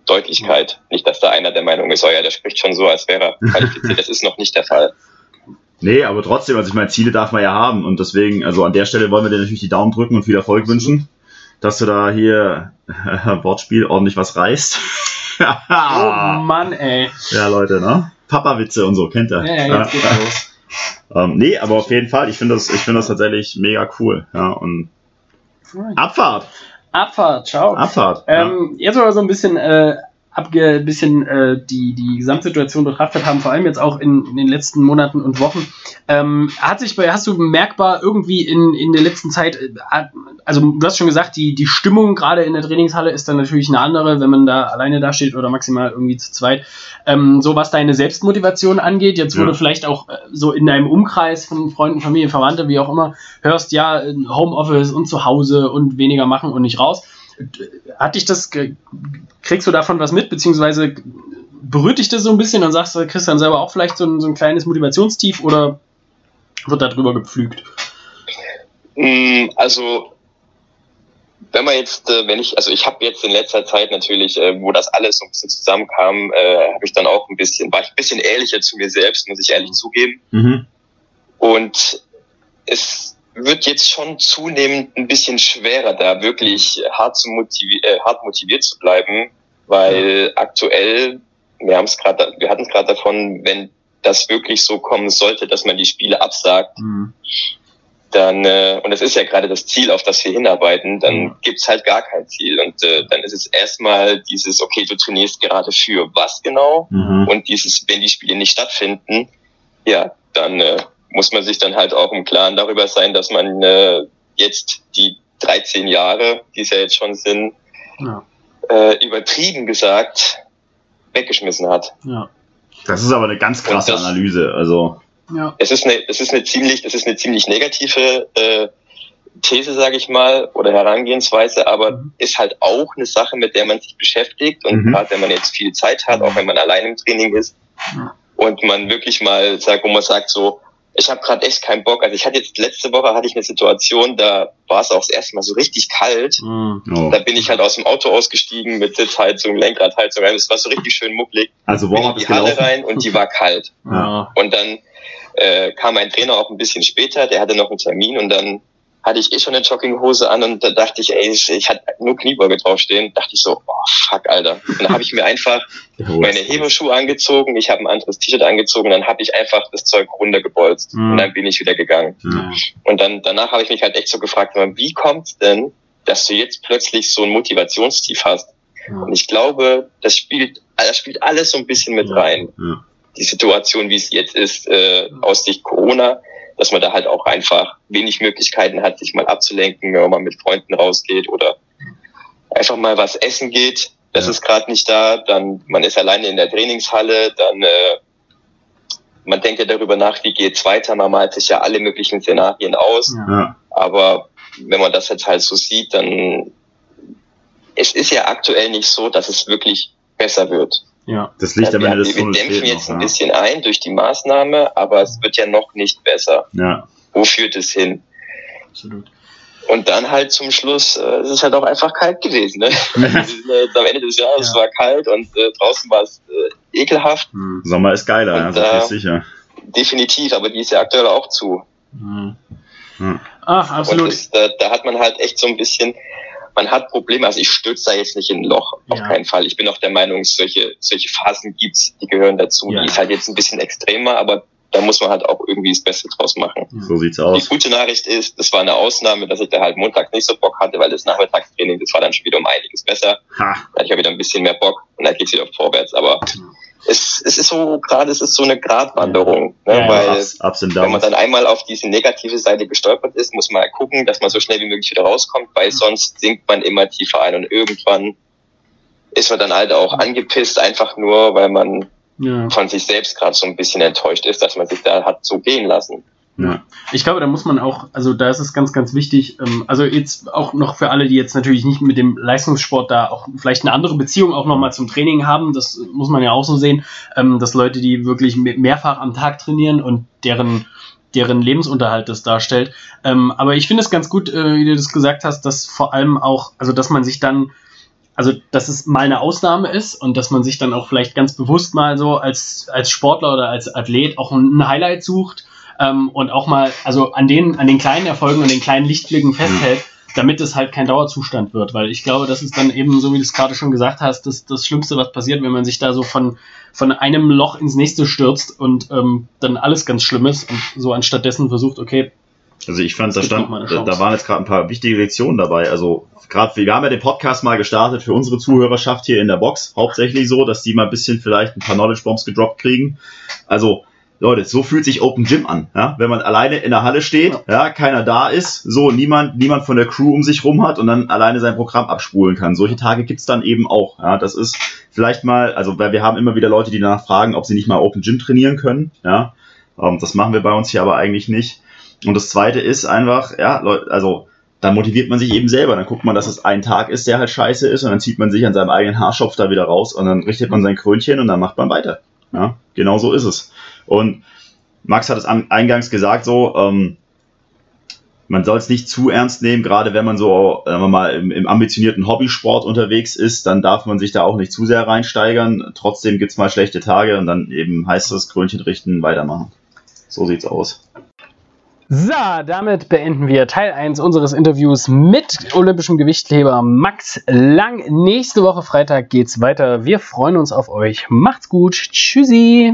Deutlichkeit. Nicht, dass da einer der Meinung ist, oh ja, der spricht schon so, als wäre er qualifiziert. Das ist noch nicht der Fall. Nee, aber trotzdem, also ich meine, Ziele darf man ja haben. Und deswegen, also an der Stelle wollen wir dir natürlich die Daumen drücken und viel Erfolg wünschen, dass du da hier, äh, Wortspiel, ordentlich was reißt. Oh Mann, ey. ja, Leute, ne? Papa-Witze und so, kennt ihr. Ja, ja, jetzt geht's los. Ähm, nee, aber auf jeden Fall, ich finde das, ich finde das tatsächlich mega cool. Ja, und Abfahrt! Abfahrt, ciao. Abfahrt! Ähm, jetzt aber so ein bisschen, äh, abge, bisschen äh, die, die Gesamtsituation betrachtet haben, vor allem jetzt auch in, in den letzten Monaten und Wochen. Ähm, hat sich bei, hast du merkbar irgendwie in, in der letzten Zeit, äh, also du hast schon gesagt, die, die Stimmung gerade in der Trainingshalle ist dann natürlich eine andere, wenn man da alleine da steht oder maximal irgendwie zu zweit. Ähm, so was deine Selbstmotivation angeht, jetzt wurde Ja. vielleicht auch äh, so in deinem Umkreis von Freunden, Familie, Verwandte, wie auch immer, hörst ja Homeoffice und zu Hause und weniger machen und nicht raus. Hat dich das, kriegst du davon was mit, beziehungsweise berührt dich das so ein bisschen und sagst du, Christian selber auch vielleicht so ein, so ein kleines Motivationstief oder wird da drüber gepflügt? Mm, Also, wenn man jetzt, äh, wenn ich, also ich habe jetzt in letzter Zeit natürlich, äh, wo das alles so ein bisschen zusammenkam, äh, habe ich dann auch ein bisschen, war ich ein bisschen ehrlicher zu mir selbst, muss ich ehrlich zugeben. Mhm. Und es wird jetzt schon zunehmend ein bisschen schwerer, da wirklich hart, zu motivi äh, hart motiviert zu bleiben, weil aktuell, wir haben es gerade, wir hatten es gerade davon, wenn das wirklich so kommen sollte, dass man die Spiele absagt, dann, äh, und das ist ja gerade das Ziel, auf das wir hinarbeiten, dann Mhm. gibt's halt gar kein Ziel. Und äh, dann ist es erstmal dieses, okay, du trainierst gerade für was genau? Mhm. Und dieses, wenn die Spiele nicht stattfinden, ja, dann äh, muss man sich dann halt auch im Klaren darüber sein, dass man äh, jetzt die 13 Jahre, die es ja jetzt schon sind, Ja, äh, übertrieben gesagt, weggeschmissen hat. ja, Das ist aber eine ganz krasse das- Analyse. Also, ja. Es ist eine, es ist eine ziemlich, das ist eine ziemlich negative äh, These, sage ich mal, oder Herangehensweise, aber Mhm. ist halt auch eine Sache, mit der man sich beschäftigt und Mhm. gerade wenn man jetzt viel Zeit hat, auch wenn man allein im Training ist Ja. und man wirklich mal sagt, wo man sagt so, ich habe gerade echt keinen Bock. Also ich hatte jetzt letzte Woche hatte ich eine Situation, da war es auch das erste Mal so richtig kalt. Mhm. oh. Da bin ich halt aus dem Auto ausgestiegen mit Sitzheizung, Lenkradheizung, es war so richtig schön mucklig. also Bin in die Halle gelaufen. rein und die war kalt. Ja. Und dann äh, kam mein Trainer auch ein bisschen später, der hatte noch einen Termin und dann hatte ich eh schon eine Jogginghose an und da dachte ich, ey, ich, ich hatte nur Kniebeuge draufstehen. Dachte ich so, oh fuck, Alter. Und dann habe ich mir einfach meine. Hebeschuhe angezogen, ich habe ein anderes T-Shirt angezogen, dann habe ich einfach das Zeug runtergebolzt Mhm. und dann bin ich wieder gegangen. Ja. Und dann danach habe ich mich halt echt so gefragt, wie kommt's denn, dass du jetzt plötzlich so ein Motivationstief hast? Ja. Und ich glaube, das spielt, das spielt alles so ein bisschen mit rein. Die Situation, wie es jetzt ist, äh, aus Sicht Corona, dass man da halt auch einfach wenig Möglichkeiten hat, sich mal abzulenken, wenn man mit Freunden rausgeht oder einfach mal was essen geht. Das Ja. ist gerade nicht da. Dann man ist alleine in der Trainingshalle, dann äh, man denkt ja darüber nach, wie geht's weiter. Man malt sich ja alle möglichen Szenarien aus. Ja. Aber wenn man das jetzt halt so sieht, dann es ist ja aktuell nicht so, dass es wirklich besser wird. Ja. Das Licht Ja, am wir, Ende des wir Tunnels dämpfen fehlt jetzt noch. ein Ja. bisschen ein durch die Maßnahme, aber es wird ja noch nicht besser. ja. Wo führt es hin? Absolut. Und dann halt zum Schluss, äh, es ist halt auch einfach kalt gewesen. Ne? Wir sind ja jetzt am Ende des Jahres, es Ja. war kalt und äh, draußen war es äh, ekelhaft, Hm. Sommer ist geiler, ja, Und so viel da- ist sicher. definitiv, aber die ist ja aktuell auch zu. Hm. Ja. Ach, Und absolut. das, da, da hat man halt echt so ein bisschen, man hat Probleme, also ich stürze da jetzt nicht in ein Loch, auf Ja. keinen Fall. Ich bin auch der Meinung, solche, solche Phasen gibt's, die gehören dazu. Ja. Die ist halt jetzt ein bisschen extremer, aber da muss man halt auch irgendwie das Beste draus machen. So sieht's Die aus. gute Nachricht ist, das war eine Ausnahme, dass ich da halt montags nicht so Bock hatte, weil das Nachmittagstraining, das war dann schon wieder um einiges besser. Ha. Da hatte ich ja wieder ein bisschen mehr Bock und dann geht's wieder vorwärts. Aber es, es ist so, gerade es ist so eine Gratwanderung, ne? Ja, weil Ups, ups wenn man dann einmal auf diese negative Seite gestolpert ist, muss man halt gucken, dass man so schnell wie möglich wieder rauskommt, weil sonst sinkt man immer tiefer ein und irgendwann ist man dann halt auch angepisst, einfach nur, weil man Ja. von sich selbst gerade so ein bisschen enttäuscht ist, dass man sich da hat so gehen lassen. Ja. Ich glaube, da muss man auch, also da ist es ganz, ganz wichtig, ähm, also jetzt auch noch für alle, die jetzt natürlich nicht mit dem Leistungssport da auch vielleicht eine andere Beziehung auch nochmal zum Training haben, das muss man ja auch so sehen, ähm, dass Leute, die wirklich me- mehrfach am Tag trainieren und deren deren Lebensunterhalt das darstellt. Ähm, aber ich finde es ganz gut, äh, wie du das gesagt hast, dass vor allem auch, also dass man sich dann also dass es mal eine Ausnahme ist und dass man sich dann auch vielleicht ganz bewusst mal so als, als Sportler oder als Athlet auch ein Highlight sucht ähm, und auch mal also an den, an den kleinen Erfolgen und den kleinen Lichtblicken festhält, damit es halt kein Dauerzustand wird. Weil ich glaube, das ist dann eben, so wie du es gerade schon gesagt hast, das, das Schlimmste, was passiert, wenn man sich da so von, von einem Loch ins nächste stürzt und ähm, dann alles ganz schlimm ist und so anstattdessen versucht, okay, Also ich fand, da, stand, da, waren jetzt gerade ein paar wichtige Lektionen dabei. Also gerade wir haben ja den Podcast mal gestartet für unsere Zuhörerschaft hier in der Box. Hauptsächlich so, dass die mal ein bisschen vielleicht ein paar Knowledge Bombs gedroppt kriegen. Also Leute, so fühlt sich Open Gym an, ja? wenn man alleine in der Halle steht, ja. keiner da ist, so niemand, niemand von der Crew um sich rum hat und dann alleine sein Programm abspulen kann. Solche Tage gibt's dann eben auch. Ja? Das ist vielleicht mal, also weil wir haben immer wieder Leute, die danach fragen, ob sie nicht mal Open Gym trainieren können. Ja? Ähm, das machen wir bei uns hier aber eigentlich nicht. Und das zweite ist einfach, ja, also dann motiviert man sich eben selber. Dann guckt man, dass es ein Tag ist, der halt scheiße ist, und dann zieht man sich an seinem eigenen Haarschopf da wieder raus und dann richtet man sein Krönchen und dann macht man weiter. Ja, genau so ist es. Und Max hat es an, eingangs gesagt, so, ähm, man soll es nicht zu ernst nehmen, gerade wenn man so, sagen wir mal, im, im ambitionierten Hobbysport unterwegs ist, dann darf man sich da auch nicht zu sehr reinsteigern. Trotzdem gibt's mal schlechte Tage und dann eben heißt es Krönchen richten, weitermachen. So sieht's aus. So, damit beenden wir Teil 1 unseres Interviews mit olympischem Gewichtheber Max Lang. Nächste Woche Freitag geht's weiter. Wir freuen uns auf euch. Macht's gut. Tschüssi.